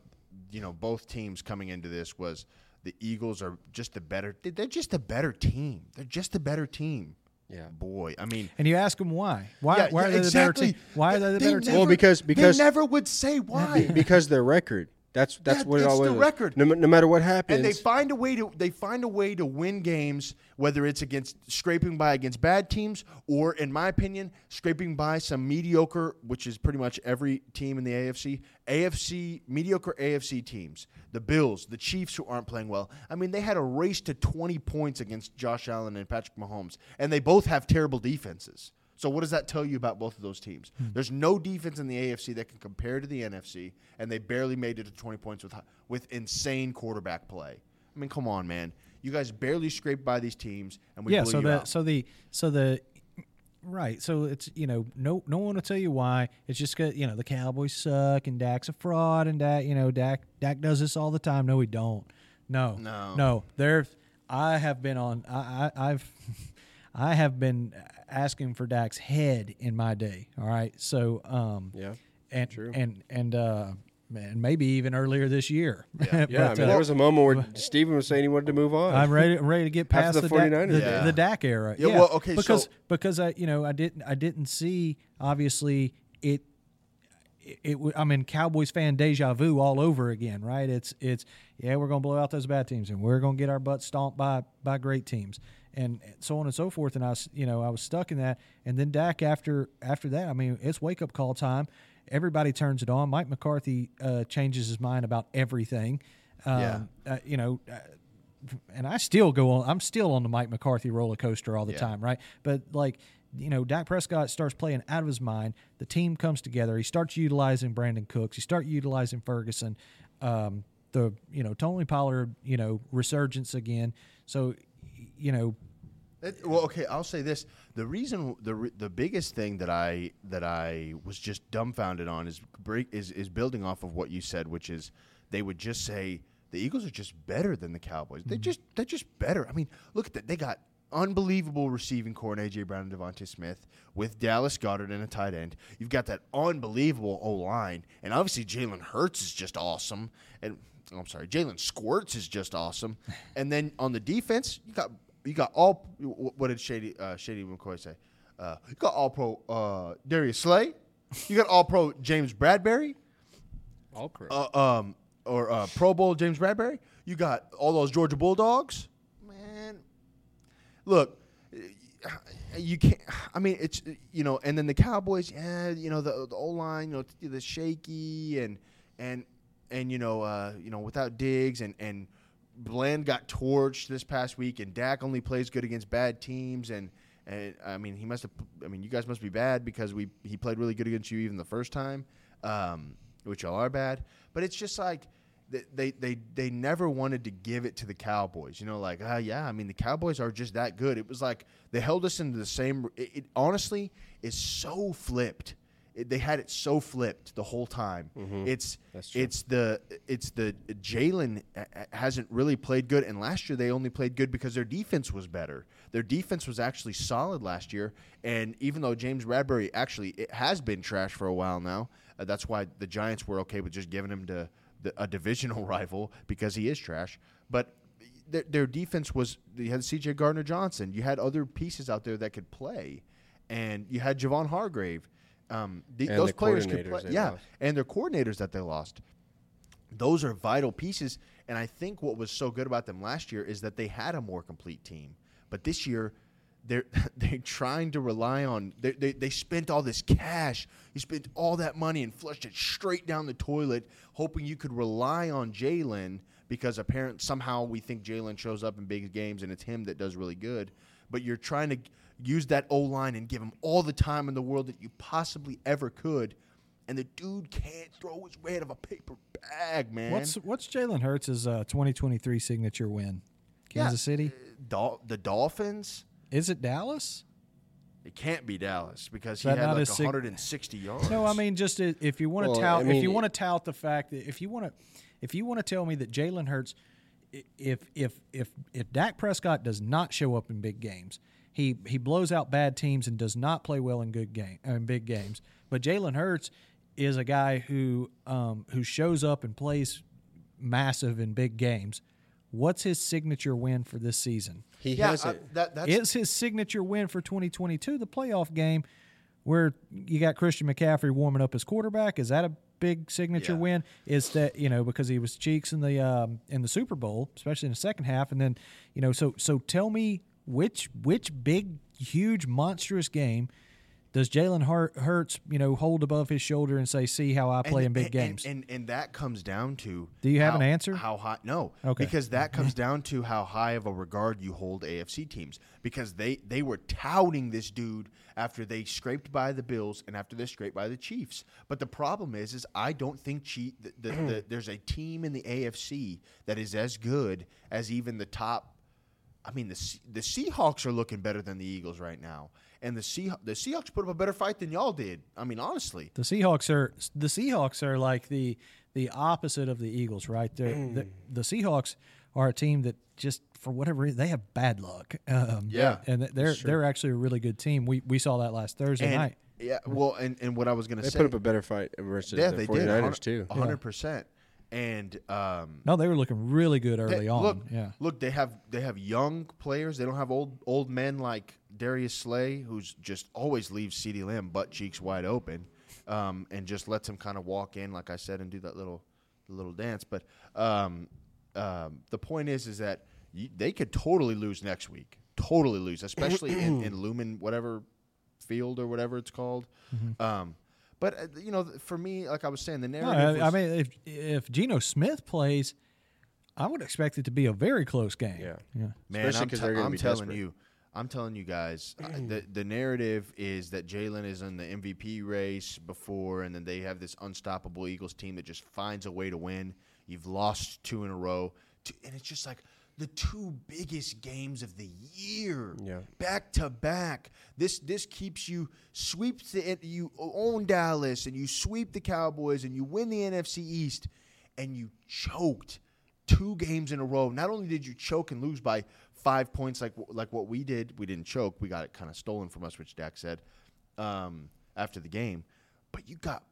you know both teams coming into this was the Eagles are just a better. They're just a better team. They're just a better team. Yeah. boy. I mean, And you ask them why? Why? yeah, why yeah, are they exactly. the better team? Why are they the They better team? Well, because- because- they never would say why. because their record. That's that's Yeah, what it always the is. record. No, no matter what happens. and they find a way to they find a way to win games whether it's against scraping by against bad teams or in my opinion scraping by some mediocre which is pretty much every team in the AFC AFC mediocre AFC teams the Bills the Chiefs who aren't playing well I mean they had a race to 20 points against Josh Allen and Patrick Mahomes and they both have terrible defenses so what does that tell you about both of those teams? Hmm. There's no defense in the AFC that can compare to the NFC, and they barely made it to 20 points with with insane quarterback play. I mean, come on, man. You guys barely scraped by these teams, and we yeah. So the out. so the so the right. So it's you know no no one will tell you why. It's just you know the Cowboys suck and Dak's a fraud and Dak you know Dak Dak does this all the time. No, we don't. No, No. no. There, I have been on. I, I I've I have been asking for Dak's head in my day. All right. So um yeah. and True. and and uh and maybe even earlier this year. Yeah. Yeah, I mean, uh, there was a moment where Stephen was saying he wanted to move on. I'm ready, I'm ready to get After past the the, Dak, 49ers the, Yeah. the Dak era. Yeah, well, okay, because so- because I you know I didn't I didn't see obviously it. It, it w- I mean, Cowboys fan deja vu all over again, right? It's it's yeah, we're gonna blow out those bad teams, and we're gonna get our butts stomped by by great teams, and so on and so forth. And I was, you know, I was stuck in that. And then Dak after after that, I mean, it's wake up call time. Everybody turns it on. Mike McCarthy uh, changes his mind about everything. Um, Yeah. uh, you know, uh, and I still go on. I'm still on the Mike McCarthy roller coaster all the Yeah. time, right? But like, you know, Dak Prescott starts playing out of his mind. The team comes together. He starts utilizing Brandin Cooks. He starts utilizing Ferguson. Um, the you know Tony Pollard, you know, resurgence again. So, you know, It- well, okay, I'll say this: the reason, the the biggest thing that I that I was just dumbfounded on is is is building off of what you said, which is they would just say the Eagles are just better than the Cowboys. They mm-hmm. just they're just better. I mean, look at that; they got unbelievable receiving core in AJ Brown and DeVonta Smith with Dallas Goedert and a tight end. You've got that unbelievable O line, and obviously Jalen Hurts is just awesome. And oh, I'm sorry, Jalen Squirts is just awesome. and then on the defense, you got you got all. What did Shady uh, Shady McCoy say? Uh, you got all pro uh, Darius Slay. You got all pro James Bradberry All pro. uh, um, or uh, Pro Bowl James Bradberry. You got all those Georgia Bulldogs. Man, look, you can't. I mean, it's you know, and then the Cowboys. Yeah, you know the the O line. You know the shaky and and and you know uh, you know without Diggs and and Bland got torched this past week, and Dak only plays good against bad teams and. And I mean, he must have. I mean, you guys must be bad because we he played really good against you even the first time, um, which y'all are bad. But it's just like they, they they never wanted to give it to the Cowboys. You know, like ah yeah, I mean the Cowboys are just that good. It was like they held us into the same. It, it honestly is so flipped. It, they had it so flipped the whole time. It's That's true. it's the it's the Jalen hasn't really played good, and last year they only played good because their defense was better. Their defense was actually solid last year, and even though James Bradberry actually it has been trash for a while now, uh, that's why the Giants were okay with just giving him to the, a divisional rival because he is trash. But their, their defense was you had C.J. Gardner Johnson, you had other pieces out there that could play, and you had Javon Hargrave. Um, the, those players could play, yeah, lost. and their coordinators that they lost those are vital pieces. And I think what was so good about them last year is that they had a more complete team. But this year, they're they're trying to rely on they, they they spent all this cash. You spent all that money and flushed it straight down the toilet, hoping you could rely on Jalen because apparently somehow we think Jalen shows up in big games and it's him that does really good. But you're trying to use that O line and give him all the time in the world that you possibly ever could. And the dude can't throw his way out of a paper bag, man. What's what's Jalen Hurts' uh, 2023 signature win? Yeah, Kansas City? Dol- the Dolphins? Is it Dallas? It can't be Dallas because he had like his sig- 160 yards. No, I mean just if you want to Well, tout I if you want to tout the fact that if you want to if you want to tell me that Jalen Hurts if if if if Dak Prescott does not show up in big games, he he blows out bad teams and does not play well in good game in big games. But Jalen Hurts is a guy who um, who shows up and plays massive in big games. What's his signature win for this season? He yeah, has I- it. that, that's Is his signature win for 2022 the playoff game where you got Christian McCaffrey warming up his quarterback? Is that a big signature Yeah. win? Is that you know because he was cheeks in the um, in the Super Bowl, especially in the second half, and then you know so so tell me which which big huge monstrous game does Jalen Hurts you know hold above his shoulder and say, "See how I play in big and, games"? And, and and that comes down to Do you have how- an answer? How high? No, Okay. because that comes down to how high of a regard you hold AFC teams. Because they they were touting this dude after they scraped by the Bills and after they scraped by the Chiefs. But the problem is, is I don't think che- the, the, the, there's a team in the AFC that is as good as even the top I mean, the the Seahawks are looking better than the Eagles right now, and the Seah- the Seahawks put up a better fight than y'all did. I mean, honestly, The Seahawks are the Seahawks are like the the opposite of the Eagles, right? They're, Mm. the the Seahawks are a team that just for whatever reason they have bad luck. Um, Yeah. and they're they're actually a really good team. We we saw that last Thursday and night. yeah, well, and, and what I was gonna say, They say, put up a better fight versus yeah, the they 49ers did, too. hundred percent, and um, No, they were looking really good early they- on. look, yeah, look, they have they have young players. They don't have old old men like Darius Slay, who's just always leaves CeeDee Lamb butt cheeks wide open, um, and just lets him kind of walk in, like I said, and do that little little dance. But um, um, the point is, is that you, they could totally lose next week, totally lose, especially in, in Lumen, whatever field or whatever it's called. Um, but uh, you know, for me, like I was saying, the narrative. I, I was- mean if if Geno Smith plays, I would expect it to be a very close game. Yeah. yeah. Man, Especially I'm, 'cause te- they're gonna I'm be telling desperate. you, I'm telling you guys, uh, the the narrative is that Jalen is in the MVP race before, and then they have this unstoppable Eagles team that just finds a way to win. You've lost two in a row, to, and it's just like the two biggest games of the year, Yeah. back to back. This this keeps you sweeps the you own Dallas, and you sweep the Cowboys, and you win the NFC East, and you choked two games in a row. Not only did you choke and lose by five points, like like what we did, we didn't choke. We got it kind of stolen from us, which Dak said um, after the game. But you got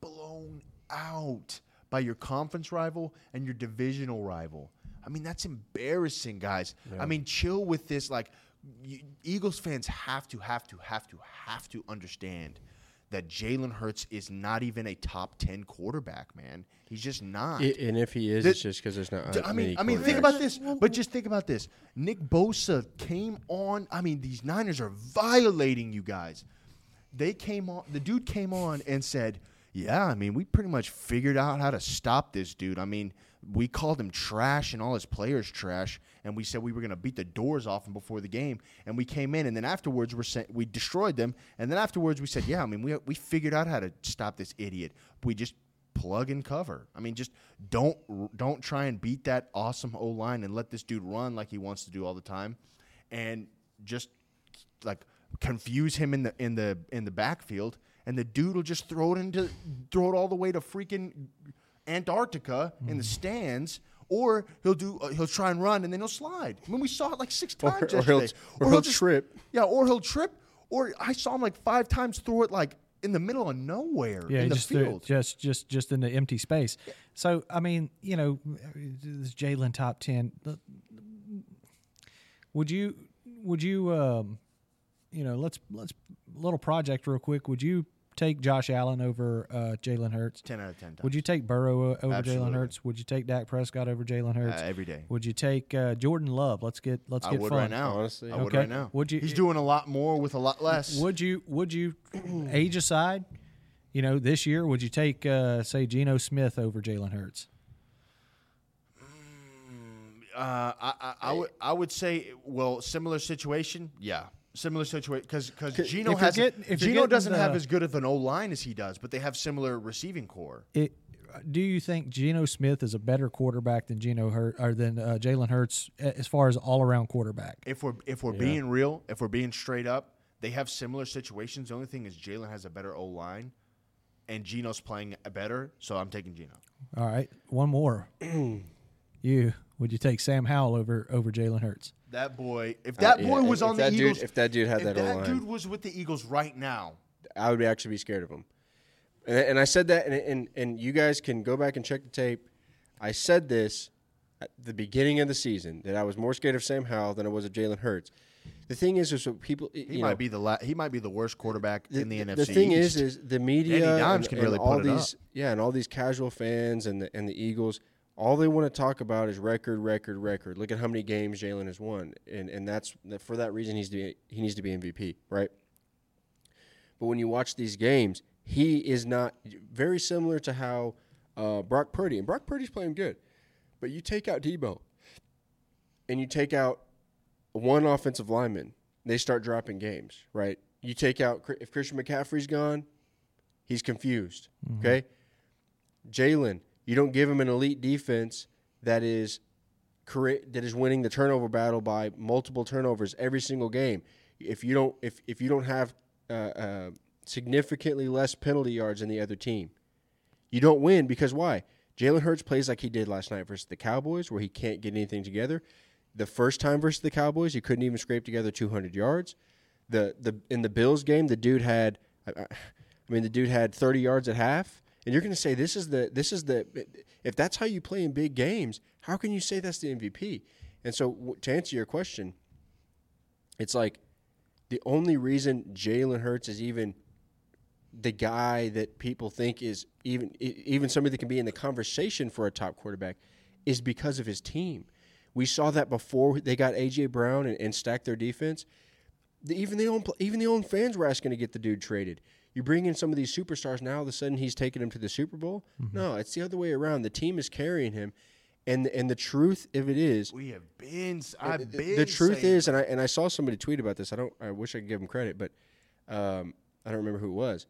blown out by your conference rival and your divisional rival. I mean, that's embarrassing, guys. I mean, chill with this. Like, you, Eagles fans have to, have to, have to, have to understand that Jalen Hurts is not even a top ten quarterback, man. He's just not. I- and if he is, it's just because there's not. I mean, I mean, think about this. But just think about this. Nick Bosa came on. I mean, these Niners are violating you guys. They came on. The dude came on and said, "Yeah, I mean, we pretty much figured out how to stop this dude. I mean, we called him trash and all his players trash, and we said we were going to beat the doors off him before the game. And we came in, and then afterwards we're saying we destroyed them. And then afterwards we said, "Yeah, I mean, we we figured out how to stop this idiot. We just plug and cover. I mean, just don't don't try and beat that awesome O line and let this dude run like he wants to do all the time, and just like confuse him in the in the in the backfield, and the dude will just throw it into throw it all the way to freaking Antarctica in the stands. Or he'll do. Uh, he'll try and run, and then he'll slide. I mean, we saw it like six Or- times or he'll- yesterday. or he'll just- trip. Yeah, or he'll trip. Or I saw him like five times throw it like in the middle of nowhere Yeah, in the just threw it field. just just just in the empty space. So I mean, you know, this Jalen top ten. Would you would you um, you know let's let's little project real quick. Would you take Josh Allen over uh, Jalen Hurts? Ten out of ten times. Would you take Burrow uh, over Jalen Absolutely. Hurts? Would you take Dak Prescott over Jalen Hurts? uh, every day? would you take uh, Jordan Love? Let's get let's I get would fun. right now. honestly. I would right now. Would you- He's doing a lot more with a lot less. Would you would you age aside? You know, this year would you take uh, say Geno Smith over Jalen Hurts? Uh, I, I, I would I would say well similar situation yeah similar situation because because if Geno you're has getting- if Geno doesn't have as good of an O line as he does but they have similar receiving core It, do you think Geno Smith is a better quarterback than Geno Hurt or than uh, Jalen Hurts as far as all around quarterback? if we're if we're being real if we're being straight up they have similar situations the only thing is Jalen has a better O line and Geno's playing better so I'm taking Geno All right, one more. you would you take Sam Howell over over Jalen Hurts? That boy if that Uh, boy yeah, was if on that the dude- Eagles if that dude had if that that dude was with the Eagles right now I would actually be scared of him. And, and I said that, and, and and you guys can go back and check the tape. I said this at the beginning of the season that I was more scared of Sam Howell than I was of Jalen Hurts. The thing is, is people he might know, be the la- he might be the worst quarterback in the, NFC The thing East. is, is the media and, can and really all it up. these, yeah, and all these casual fans and the and the Eagles, all they want to talk about is record, record, record. Look at how many games Jalen has won, and and that's for that reason he's to be, he needs to be MVP, right? But when you watch these games, he is not very similar to how uh, Brock Purdy and Brock Purdy's playing good, but you take out Deebo, and you take out one offensive lineman, they start dropping games, right? You take out if Christian McCaffrey's gone, he's confused. Okay, Jalen, you don't give him an elite defense that is that is winning the turnover battle by multiple turnovers every single game. If you don't if if you don't have uh, uh, significantly less penalty yards than the other team, you don't win because why? Jalen Hurts plays like he did last night versus the Cowboys, where he can't get anything together. The first time versus the Cowboys, he couldn't even scrape together 200 yards. The the in the Bills game, the dude had, I, I mean, the dude had 30 yards at half, and you're going to say this is the this is the if that's how you play in big games, how can you say that's the MVP? And so to answer your question, it's like the only reason Jalen Hurts is even the guy that people think is even even somebody that can be in the conversation for a top quarterback is because of his team. We saw that before they got AJ Brown and, and stacked their defense. The, even the own even the own fans were asking to get the dude traded. You bring in some of these superstars now, all of a sudden he's taking him to the Super Bowl. No, it's the other way around. The team is carrying him, and and the truth of it is, We have been. I've the, been. the truth is, and I and I saw somebody tweet about this. I don't. I wish I could give him credit, but um, I don't remember who it was.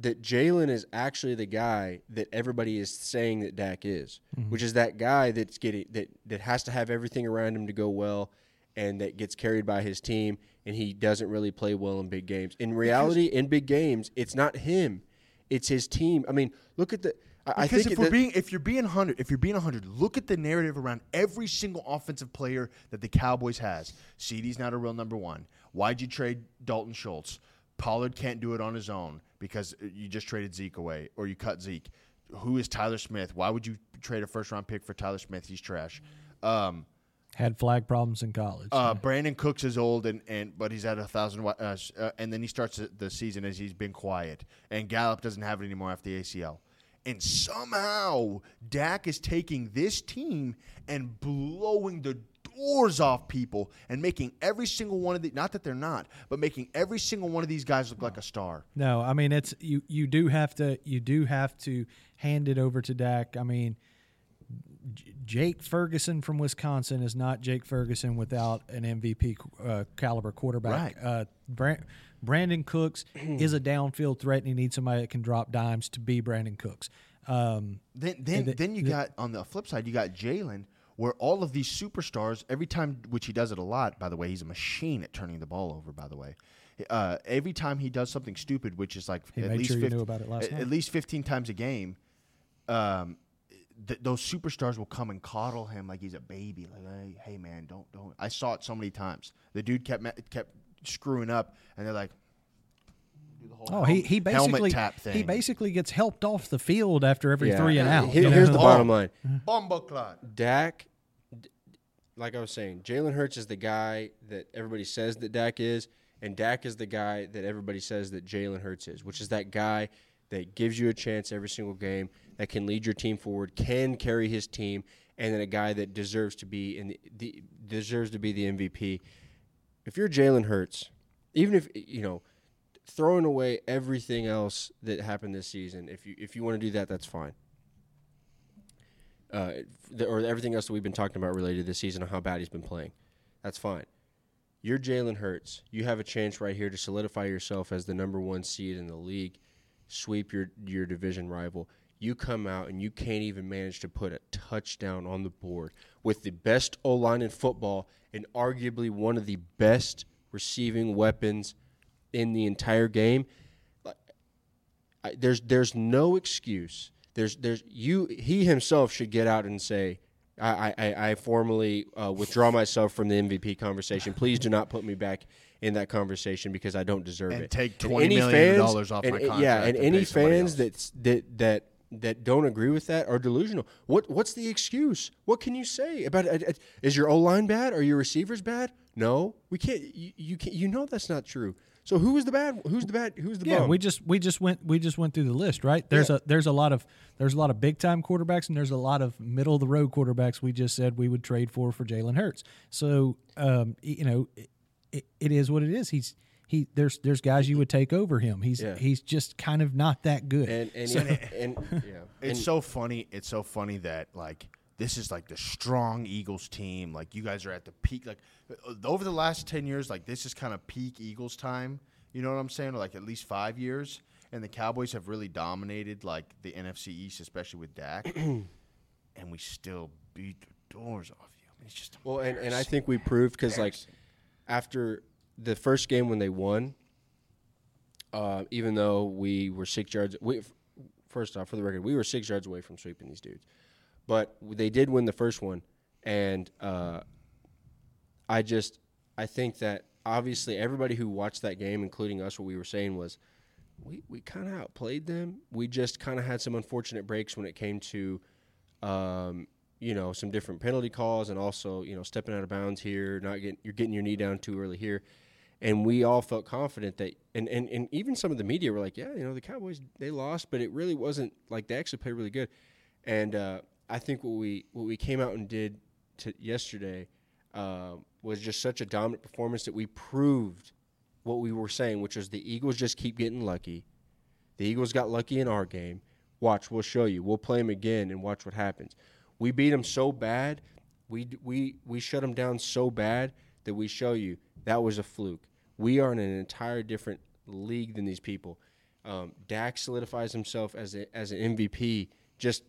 That Jalen is actually the guy that everybody is saying that Dak is, which is that guy that's getting that that has to have everything around him to go well, and that gets carried by his team, and he doesn't really play well in big games. In reality, in big games, it's not him, it's his team. I mean, look at the. I, I Because think if we're being if you're being hundred if you're being hundred, look at the narrative around every single offensive player that the Cowboys has. CeeDee's not a real number one. Why'd you trade Dalton Schultz? Pollard can't do it on his own because you just traded Zeke away or you cut Zeke. Who is Tyler Smith? Why would you trade a first round pick for Tyler Smith? He's trash. Um, Had flag problems in college. uh, Brandin Cooks is old and, and but he's at a thousand uh, uh, and then he starts the- the season as he's been quiet and Gallup doesn't have it anymore after the ACL and somehow Dak is taking this team and blowing the doors off people and making every single one of the not that they're not but making every single one of these guys look like a star. No, I mean it's you. You do have to. You do have to hand it over to Dak. I mean, J- Jake Ferguson from Wisconsin is not Jake Ferguson without an MVP uh, caliber quarterback. Right. Uh, Brand, Brandin Cooks is a downfield threat, and he needs somebody that can drop dimes to be Brandin Cooks. Um, Then then the- then you the- got on the flip side, you got Jalen, where all of these superstars, every time, which he does it a lot. By the way, he's a machine at turning the ball over. By the way, uh, every time he does something stupid, which is like at least sure you 50 knew about it last at, at least fifteen times a game. Um, th- those superstars will come and coddle him like he's a baby. Like, hey, hey, man, don't don't. I saw it so many times. The dude kept ma- kept screwing up, and they're like. do the whole oh, he he basically tap thing. he basically gets helped off the field after every Yeah. three and out. Here- here's know? the bottom line. Mm-hmm. Bumbleclot. Dak, like I was saying, Jalen Hurts is the guy that everybody says that Dak is, and Dak is the guy that everybody says that Jalen Hurts is, which is that guy that gives you a chance every single game, that can lead your team forward, can carry his team, and then a guy that deserves to be in the, the deserves to be the MVP. If you're Jalen Hurts, even if you know throwing away everything else that happened this season, if you if you want to do that, that's fine uh, the, or everything else that we've been talking about related to this season and how bad he's been playing. That's fine. You're Jalen Hurts. You have a chance right here to solidify yourself as the number one seed in the league, sweep your your division rival. You come out and you can't even manage to put a touchdown on the board with the best O line in football and arguably one of the best receiving weapons in the entire game. I, there's there's no excuse. There's there's you he himself should get out and say, I I, I formally uh, withdraw myself from the MVP conversation. Please do not put me back in that conversation because I don't deserve And it. take $20 million fans- dollars off and, my contract Yeah, and any fans else. that's that that that don't agree with that are delusional. What what's the excuse? What can you say about it? Uh, Is your O line bad? Are your receivers bad? No, we can't. You, you can't. You know that's not true. So who is the bad? Who's the bad? Who's the Yeah, bum? we just we just went we just went through the list, right? There's Yeah. a there's a lot of there's a lot of big time quarterbacks and there's a lot of middle of the road quarterbacks we just said we would trade for for Jalen Hurts. So um, you know, it, it is what it is. He's he there's there's guys you would take over him. He's Yeah. he's just kind of not that good. and and, So- and, yeah. It's And- so funny. It's so funny that like this is like the strong Eagles team. Like you guys are at the peak. Like uh, over the last ten years, like this is kind of peak Eagles time. You know what I'm saying? Or like at least five years. And the Cowboys have really dominated like the NFC East, especially with Dak. and we still beat the doors off you. It's just Well, and, and I think we proved because like after the first game when they won, uh, even though we were six yards, we first off for the record we were six yards away from sweeping these dudes, but they did win the first one, and uh, I just I think that obviously everybody who watched that game, including us, what we were saying was. We, we kind of outplayed them. We just kind of had some unfortunate breaks when it came to um, you know, some different penalty calls and also, you know, stepping out of bounds here, not getting you're getting your knee down too early here. And we all felt confident that and, and, and even some of the media were like, Yeah, you know, the Cowboys they lost, but it really wasn't like they actually played really good. And uh, I think what we what we came out and did to yesterday uh, was just such a dominant performance that we proved what we were saying, which was the Eagles just keep getting lucky. The Eagles got lucky in our game. Watch, we'll show you. We'll play them again and watch what happens. We beat them so bad, we we we shut them down so bad that we show you that was a fluke. We are in an entire different league than these people. Um, Dak solidifies himself as a, as an MVP. Just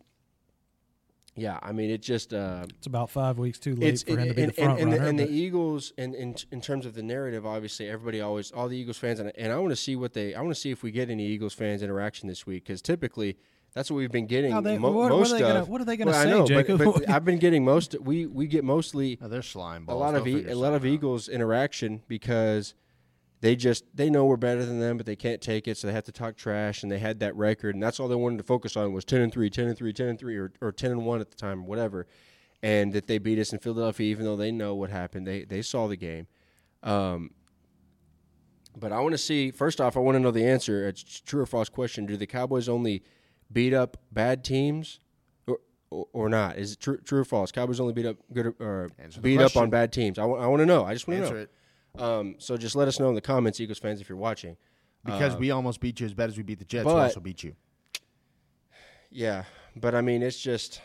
yeah, I mean it just. Uh, it's about five weeks too late for him to be and, the front and, and, runner. the, and the Eagles, and in, in terms of the narrative, obviously everybody always, all the Eagles fans, and, and I want to see what they, I want to see if we get any Eagles fans interaction this week because typically that's what we've been getting. They- mo- what- what are most they gonna- of. what are they gonna Well, I say, know, but- Jacob? But, I've been getting most. We we get mostly Oh, they're slime balls. a balls. lot of They'll e- a lot of something out. Eagles interaction because they just they know we're better than them, but they can't take it, so they have to talk trash. And they had that record, and that's all they wanted to focus on was ten and 3, 10 and 3, 10 and three, or, or ten and one at the time, whatever. And that they beat us in Philadelphia, even though they know what happened, they they saw the game. Um, but I want to see first off, I want to know the answer. It's true or false question. Do the Cowboys only beat up bad teams? Or, or, or not? Is it true, true or false? Cowboys only beat up good or Answer beat up on bad teams. I want to know. I just want to know. it. Um, so just let us know in the comments, Eagles fans, if you're watching. Because Uh, we almost beat you as bad as we beat the Jets. we also beat you. Yeah, but I mean, it's just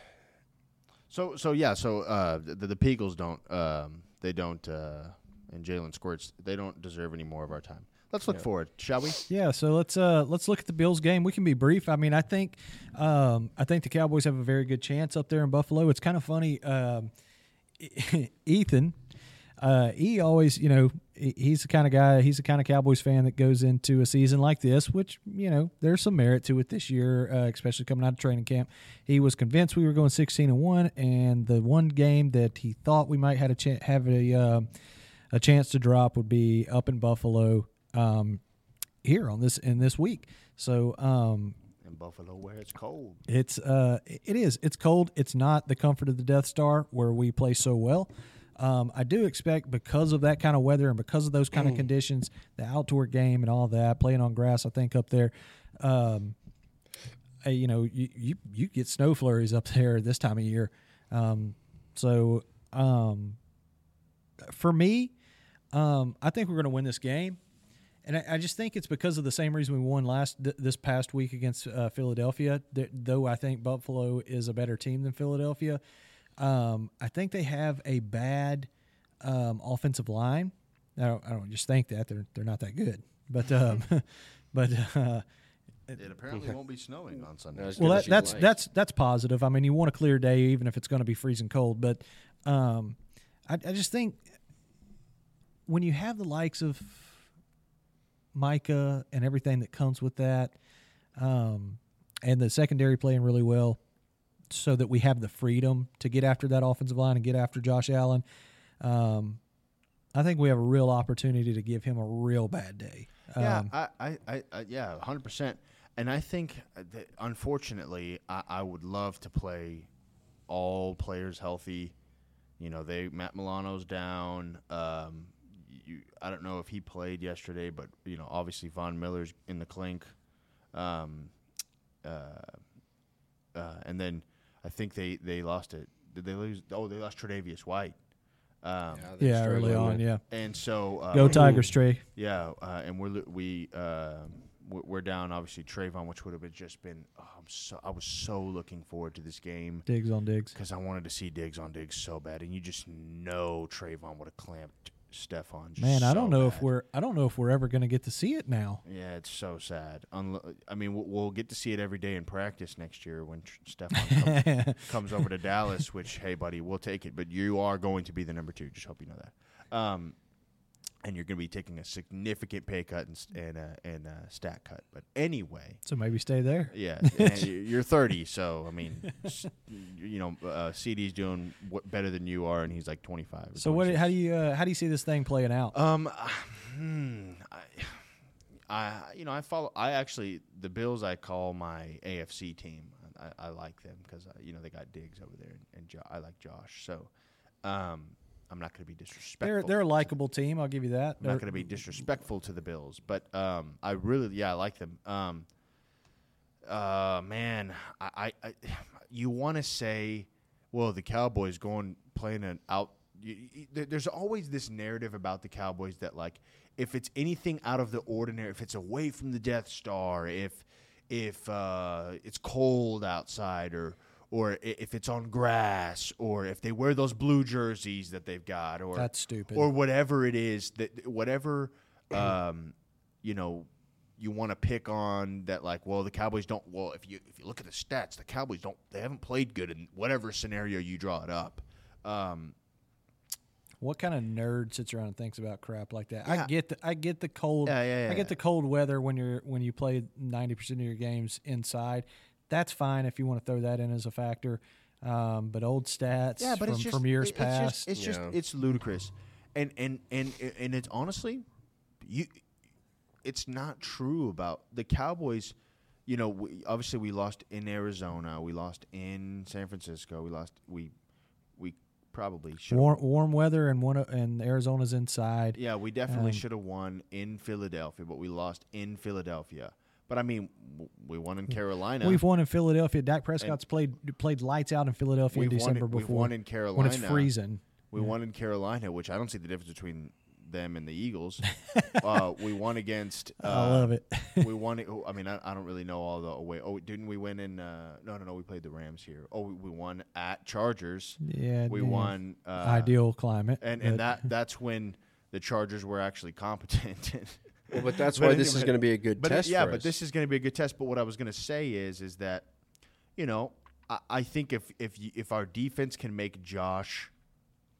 So so yeah, so uh, the, the Peagles don't um, they don't uh, and Jalen Squirts they don't deserve any more of our time. Let's look forward, shall we? Yeah, so let's uh let's look at the Bills game. We can be brief. I mean, I think um I think the Cowboys have a very good chance up there in Buffalo. It's kind of funny. Um, Ethan, uh, he always, you know, he's the kind of guy. He's the kind of Cowboys fan that goes into a season like this, which you know there's some merit to it this year, uh, especially coming out of training camp. He was convinced we were going 16 and one, and the one game that he thought we might had a ch- have a uh, a chance to drop would be up in Buffalo um, here on this in this week. So um, In Buffalo, where it's cold. it's uh, it is it's cold. It's not the comfort of the Death Star where we play so well. Um, I do expect because of that kind of weather and because of those kind of conditions, the outdoor game and all that, playing on grass, I think up there, um, uh, you know, you, you you get snow flurries up there this time of year. Um, so um, for me, um, I think we're going to win this game. And I, I just think it's because of the same reason we won last th- this past week against uh, Philadelphia. Th- though I think Buffalo is a better team than Philadelphia, um, I think they have a bad um, offensive line. I don't, I don't just think that they're they're not that good, but um, but uh, It apparently won't be snowing on Sunday. Well, that, that's like. that's that's positive. I mean, you want a clear day, even if it's going to be freezing cold. But um, I, I just think when you have the likes of Micah and everything that comes with that, um, and the secondary playing really well, so that we have the freedom to get after that offensive line and get after Josh Allen. Um, I think we have a real opportunity to give him a real bad day. Yeah, Um, I, I, I, I yeah, hundred percent. And I think that unfortunately, I, I would love to play all players healthy. You know, they Matt Milano's down. Um, you, I don't know if he played yesterday, but you know, obviously Von Miller's in the clink. Um, uh, uh, and then I think they they lost it. Did they lose? Oh, they lost Tre'Davious White. Um, they're yeah, early on, with- yeah. and so uh, Go Tigers, Trey. yeah, uh, and we're we um, we're we're down obviously Trevon, which would have been just been. Oh, I'm so I was so looking forward to this game Diggs on Diggs because I wanted to see Diggs on Diggs so bad, and you just know Trevon would have clamped Stefon. Man, I don't know if we're I don't know if we're ever going to get to see it now. Yeah, it's so sad. Unlo- I mean, we'll, we'll get to see it every day in practice next year when Tr- Stefon comes, comes over to Dallas. Which, hey, buddy, we'll take it. But you are going to be the number two. Just hope you know that. Um, and you're going to be taking a significant pay cut and and uh, and uh, stat cut. But anyway, So maybe stay there. yeah, you're 30, so I mean, you know, uh, CeeDee's doing what, better than you are, and he's like 25. or So what? How do you uh, how do you see this thing playing out? Um, hmm, I, I, you know, I follow. I actually the Bills. I call my AFC team. I, I like them because you know they got Diggs over there, and, and jo- I like Josh. So, um, I'm not going to be disrespectful. they're they're a likable team. I'll give you that. I'm not going to be disrespectful to the Bills, but um, I really, yeah, I like them. Um, uh, man, I, I, I you want to say, well, the Cowboys going playing an out. You, you, there's always this narrative about the Cowboys that like, if it's anything out of the ordinary, if it's away from the Death Star, if if uh, it's cold outside, or or if it's on grass, or if they wear those blue jerseys that they've got, or That's stupid. or whatever it is that whatever um, you know you want to pick on that like well the Cowboys don't well if you if you look at the stats the Cowboys don't they haven't played good in whatever scenario you draw it up um, What kind of nerd sits around and thinks about crap like that? Yeah. I get the I get the cold. Yeah, yeah, I get the cold weather when you're when you play ninety percent of your games inside. That's fine if you want to throw that in as a factor. Um, but old stats yeah but from, it's just from years it- it's past. just, it's just Yeah. it's ludicrous and and and and it's honestly you it's not true about the Cowboys you know we, obviously we lost in Arizona we lost in San Francisco we lost we we probably should warm, warm weather and one o- and Arizona's inside. Yeah, we definitely Um, should have won in Philadelphia, but we lost in Philadelphia. But I mean, we won in Carolina. We've won in Philadelphia. Dak Prescott's played played lights out in Philadelphia in December in- we've won in Carolina. when it's freezing. We won in Carolina, which I don't see the difference between them and the Eagles. uh, we won against. Uh, I love it. we won. I mean, I, I don't really know all the away. Oh, didn't we win in? Uh, no, no, no. We played the Rams here. Oh, we, we won at Chargers. yeah, We yeah. won. Uh, Ideal climate. and and that that's when the Chargers were actually competent. Well, but that's But why this is going to be a good but test. yeah, for but us. this is going to be a good test. But what I was going to say is, is that, you know, I, I think if if you, if our defense can make Josh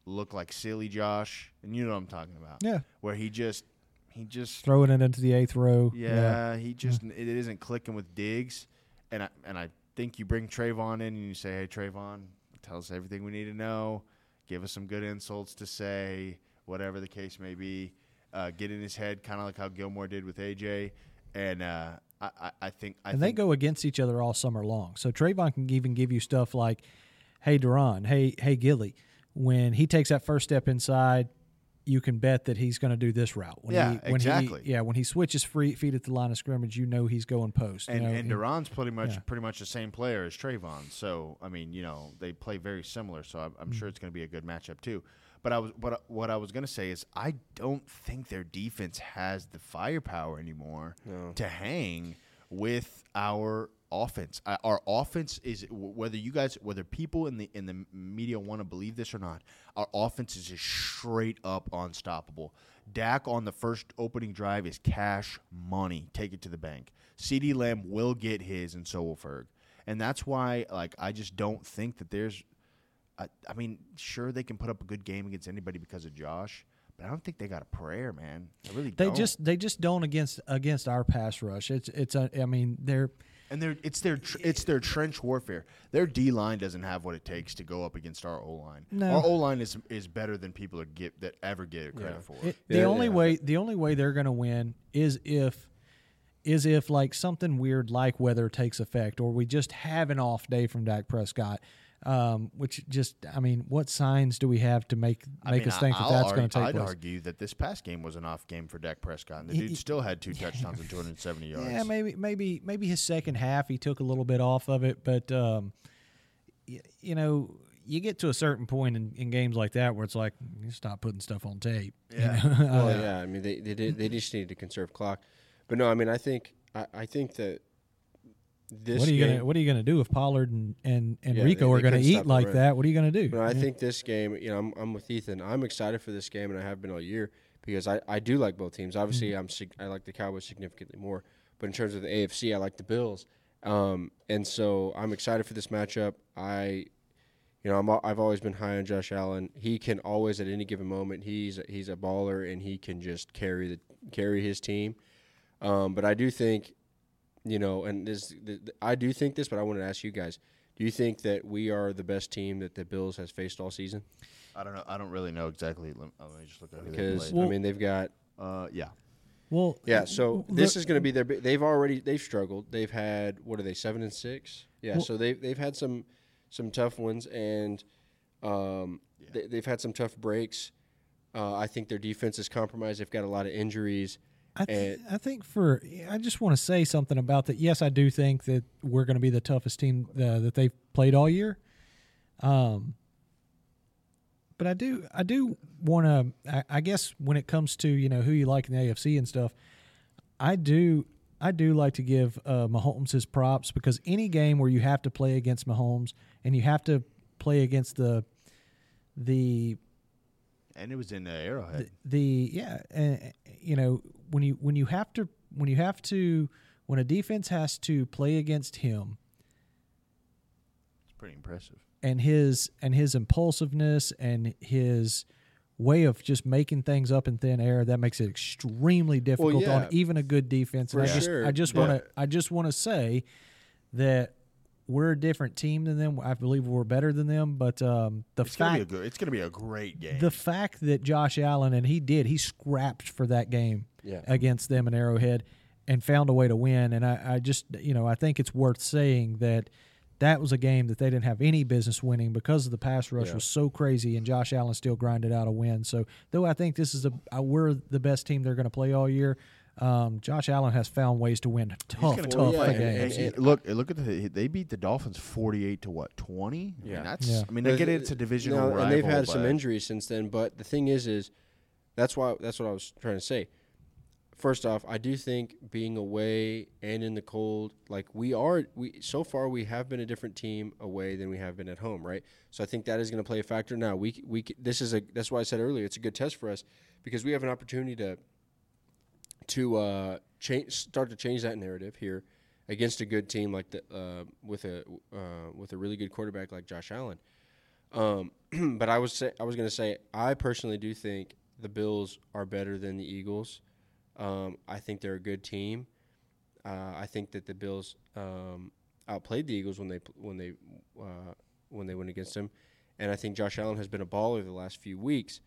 look like silly Josh, and you know what I'm talking about, Yeah, where he just he just throwing it into the eighth row. yeah, he just it isn't clicking with Diggs, and I and I think you bring Trevon in and you say, hey Trevon, tell us everything we need to know, give us some good insults to say, whatever the case may be, uh, get in his head, kind of like how Gilmore did with AJ, and uh, I, I I think I and they think go against each other all summer long. So Trevon can even give you stuff like, "Hey, DaRon, hey, hey, Gilly." When he takes that first step inside, you can bet that he's going to do this route. When Yeah, he, when exactly. He, yeah, when he switches free feet at the line of scrimmage, you know he's going post. you and know, and DaRon's pretty much yeah. pretty much the same player as Trevon. So I mean, you know, they play very similar. So I'm, I'm Mm. sure it's going to be a good matchup too. But I was what uh, what I was going to say is I don't think their defense has the firepower anymore No. to hang with our offense. I, our offense is whether you guys whether people in the in the media want to believe this or not, our offense is just straight up unstoppable. Dak on the first opening drive is cash money. Take it to the bank. CeeDee Lamb will get his and so will Ferg. And that's why like I just don't think that there's I, I mean, sure they can put up a good game against anybody because of Josh, but I don't think they got a prayer, man. I really they don't. just they just don't against against our pass rush. It's it's a, I mean they're And they're it's their tr- it's their trench warfare. Their D line doesn't have what it takes to go up against our O line. No. Our O line is is better than people are get that ever get credit Yeah. for. It, the Yeah, only yeah. way the only way they're going to win is if is if like something weird like weather takes effect or we just have an off day from Dak Prescott. Um, which just I mean, what signs do we have to make I make mean, us think I- that that's going to take I'd place? argue that this past game was an off game for Dak Prescott, and the dude he- still had two touchdowns and 270 yards. Yeah, maybe maybe maybe his second half he took a little bit off of it, but um, y- you know, you get to a certain point in, in games like that where it's like you stop putting stuff on tape. you Yeah. know? Well, Uh, yeah. I mean, they they did, they just need to conserve clock, but no, I mean, I think I, I think that this what are you game, gonna What are you gonna do if Pollard and and, and Yeah, Rico they- are gonna eat like run. that? What are you gonna do? But I Yeah. think this game, you know, I'm, I'm with Ethan. I'm excited for this game, and I have been all year because I, I do like both teams. Obviously, Mm-hmm. I'm sig- I like the Cowboys significantly more, but in terms of the AFC, I like the Bills. Um, and so I'm excited for this matchup. I, you know, I'm I've always been high on Josh Allen. He can always, at any given moment, he's he's a baller, and he can just carry the carry his team. Um, but I do think, you know, and this th- th- I do think this, but I want to ask you guys: Do you think that we are the best team that the Bills has faced all season? I don't know. I don't really know exactly. Let, uh, let me just look at Because played. I mean, they've got uh, yeah, well, yeah. So the- this is going to be their. They've already they've struggled. They've had what are they seven and six? Yeah. Well- so they they've had some some tough ones, and um, they, they've had some tough breaks. Uh, I think their defense is compromised. They've got a lot of injuries. I, th- I think for I just want to say something about that. Yes, I do think that we're going to be the toughest team uh, that they've played all year. Um, but I do I do want to. I, I guess when it comes to you know who you like in the AFC and stuff, I do I do like to give uh, Mahomes his props because any game where you have to play against Mahomes and you have to play against the the and it was in the Arrowhead. the, the yeah, uh, you know when you when you have to when you have to when a defense has to play against him it's pretty impressive. and his and his impulsiveness and his way of just making things up in thin air that makes it extremely difficult yeah. on even a good defense. And For I just sure, I just want to I just want to say that we're a different team than them. I believe we're better than them, but um, the It's gonna fact be a good. It's gonna be a great game. the fact that Josh Allen and he did he scrapped for that game Yeah. against them in Arrowhead and found a way to win. And I, I just you know I think it's worth saying that that was a game that they didn't have any business winning because of the pass rush Yeah. was so crazy and Josh Allen still grinded out a win. So though I think this is a uh, we're the best team they're going to play all year. Um, Josh Allen has found ways to win tough, gonna- tough yeah, games. and- And look, look at the they beat the Dolphins forty eight to what twenty. I Yeah. mean, that's. Yeah. I mean, I But get it. th- It's a divisional now, rival, and they've had some injuries since then. But the thing is, is that's why that's what I was trying to say. First off, I do think being away and in the cold, like we are, we so far we have been a different team away than we have been at home, right? So I think that is going to play a factor. Now we we this is a that's why I said earlier it's a good test for us because we have an opportunity to to uh, change, start to change that narrative here against a good team like the uh, with a uh, with a really good quarterback like Josh Allen. Um, but I was say, I was going to say I personally do think the Bills are better than the Eagles. Um, I think they're a good team. Uh, I think that the Bills um, outplayed the Eagles when they when they uh, when they went against them, and I think Josh Allen has been a baller the last few weeks.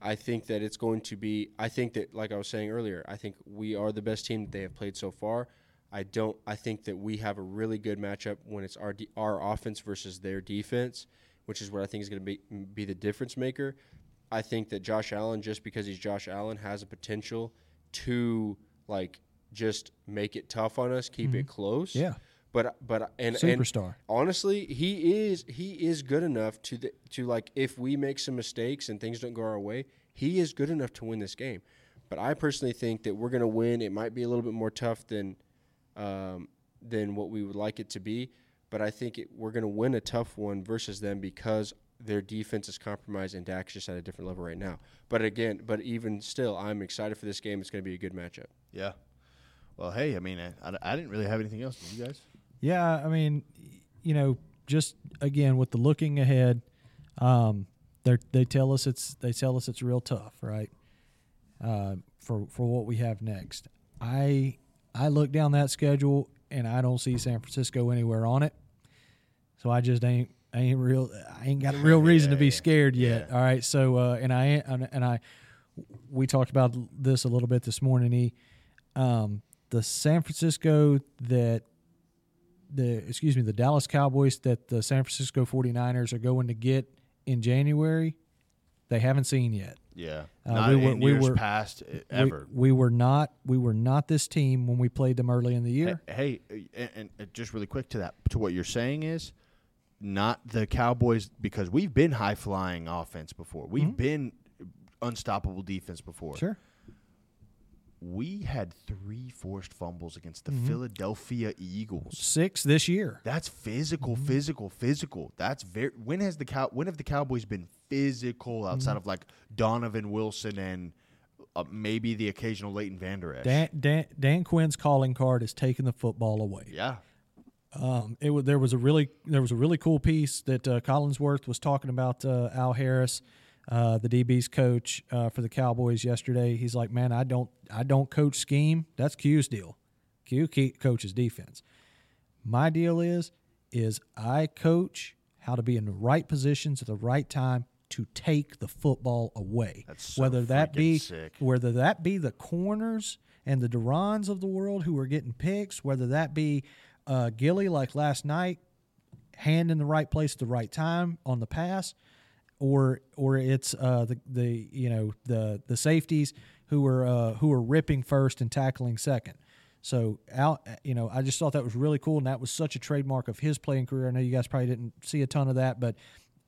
I think that it's going to be. I think that, like I was saying earlier, I think we are the best team that they have played so far. I don't. I think that we have a really good matchup when it's our our offense versus their defense, which is what I think is going to be be the difference maker. I think that Josh Allen, just because he's Josh Allen, has a potential to like just make it tough on us, keep it close. Yeah. But but and Superstar. And honestly, he is he is good enough to the, to like if we make some mistakes and things don't go our way, he is good enough to win this game. But I personally think that we're going to win. It might be a little bit more tough than um, than what we would like it to be, but I think it, we're going to win a tough one versus them because their defense is compromised and Dak's just at a different level right now. But again, but even still, I'm excited for this game. It's going to be a good matchup. Yeah. Well, hey, I mean, I, I, I didn't really have anything else. Did you guys? Yeah, I mean, you know, just again with the looking ahead, um, they they tell us it's they tell us it's real tough, right? Uh, for for what we have next, I I look down that schedule and I don't see San Francisco anywhere on it, so I just ain't I ain't real I ain't got a real reason Yeah, to be scared yet. yeah. All right, so uh, and I and, and I we talked about this a little bit this morning. E, um, the San Francisco that the excuse me the Dallas Cowboys that the San Francisco 49ers are going to get in January they haven't seen yet. Yeah. Uh, Not we were- in we years were- past uh, We- ever. We, were not we were not this team when we played them early in the year. Hey, hey, and, and uh, just really quick to that to what you're saying is not the Cowboys because we've been high flying offense before. We've been unstoppable defense before. Mm-hmm. Sure. We had three forced fumbles against the Mm-hmm. Philadelphia Eagles. 6 this year. That's physical, Mm-hmm. physical, physical. That's very. When has the cow? When have the Cowboys been physical Mm-hmm. outside of like Donovan Wilson and uh, maybe the occasional Leighton Vander Esch? Dan, Dan Dan Quinn's calling card is taking the football away. Yeah, Um, it was there was a really there was a really cool piece that uh, Collinsworth was talking about uh, Al Harris, uh, the DB's coach uh, for the Cowboys yesterday. He's like, man, I don't I don't coach scheme. That's Q's deal. Q coaches defense. My deal is is I coach how to be in the right positions at the right time to take the football away. That's so whether that be sick. whether that be the corners and the DaRons of the world who are getting picks, whether that be uh, Gilly like last night, hand in the right place at the right time on the pass, or or it's uh, the the you know the the safeties who are uh, who are ripping first and tackling second. So out, you know, I just thought that was really cool, and that was such a trademark of his playing career. I know you guys probably didn't see a ton of that, but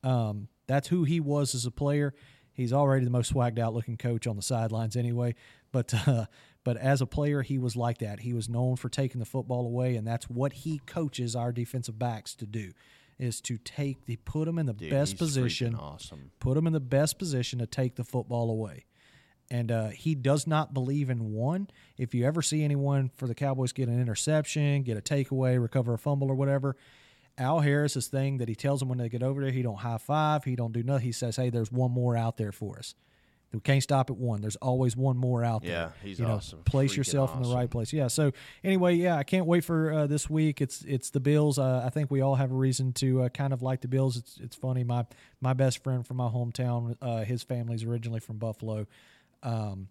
um, that's who he was as a player. He's already the most swagged out looking coach on the sidelines anyway, but uh, but as a player, he was like that. He was known for taking the football away, and that's what he coaches our defensive backs to do, is to take the put them in the Dude, best position, Awesome. put them in the best position to take the football away. And uh, he does not believe in one. If you ever see anyone for the Cowboys get an interception, get a takeaway, recover a fumble or whatever, Al Harris's thing that he tells them when they get over there, he don't high five, he don't do nothing. He says, "Hey, there's one more out there for us. We can't stop at one. There's always one more out there. Yeah, he's you know, awesome. Place Freaking yourself in the right place. Yeah. So anyway, yeah, I can't wait for uh, this week. It's it's the Bills. Uh, I think we all have a reason to uh, kind of like the Bills. It's it's funny. My my best friend from my hometown, uh, his family's originally from Buffalo, um,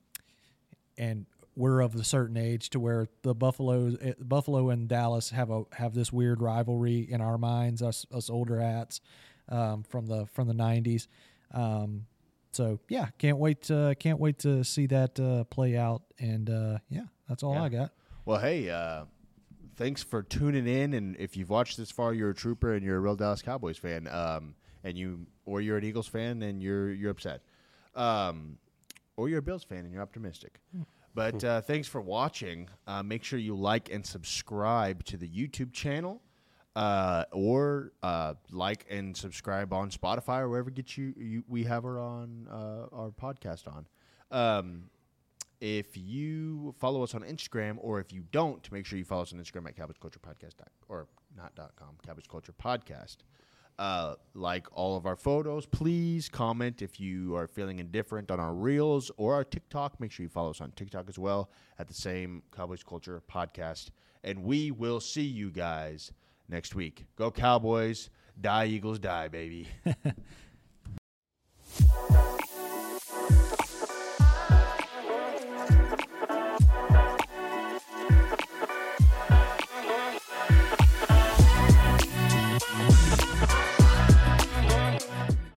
and we're of a certain age to where the Buffalo eh, Buffalo and Dallas have a have this weird rivalry in our minds. Us us older hats um, from the from the nineties. Um, so yeah, can't wait to, can't wait to see that uh, play out. And uh, yeah, that's all Yeah. I got. Well, hey, uh, thanks for tuning in. And if you've watched this far, you're a trooper and you're a real Dallas Cowboys fan, um, and you or you're an Eagles fan and you're you're upset, um, or you're a Bills fan and you're optimistic. But uh, thanks for watching. Uh, make sure you like and subscribe to the YouTube channel, uh, or uh, like and subscribe on Spotify or wherever get you, you we have her on uh, our podcast on. Um, if you follow us on Instagram, or if you don't, make sure you follow us on Instagram at Cowboys Culture Podcast dot- or not dot com, Cowboys Culture Podcast. Uh, like all of our photos, please comment if you are feeling indifferent on our reels or our TikTok. Make sure you follow us on TikTok as well at the same Cowboys Culture Podcast. And we will see you guys next week. Go Cowboys! Die Eagles! Die, baby!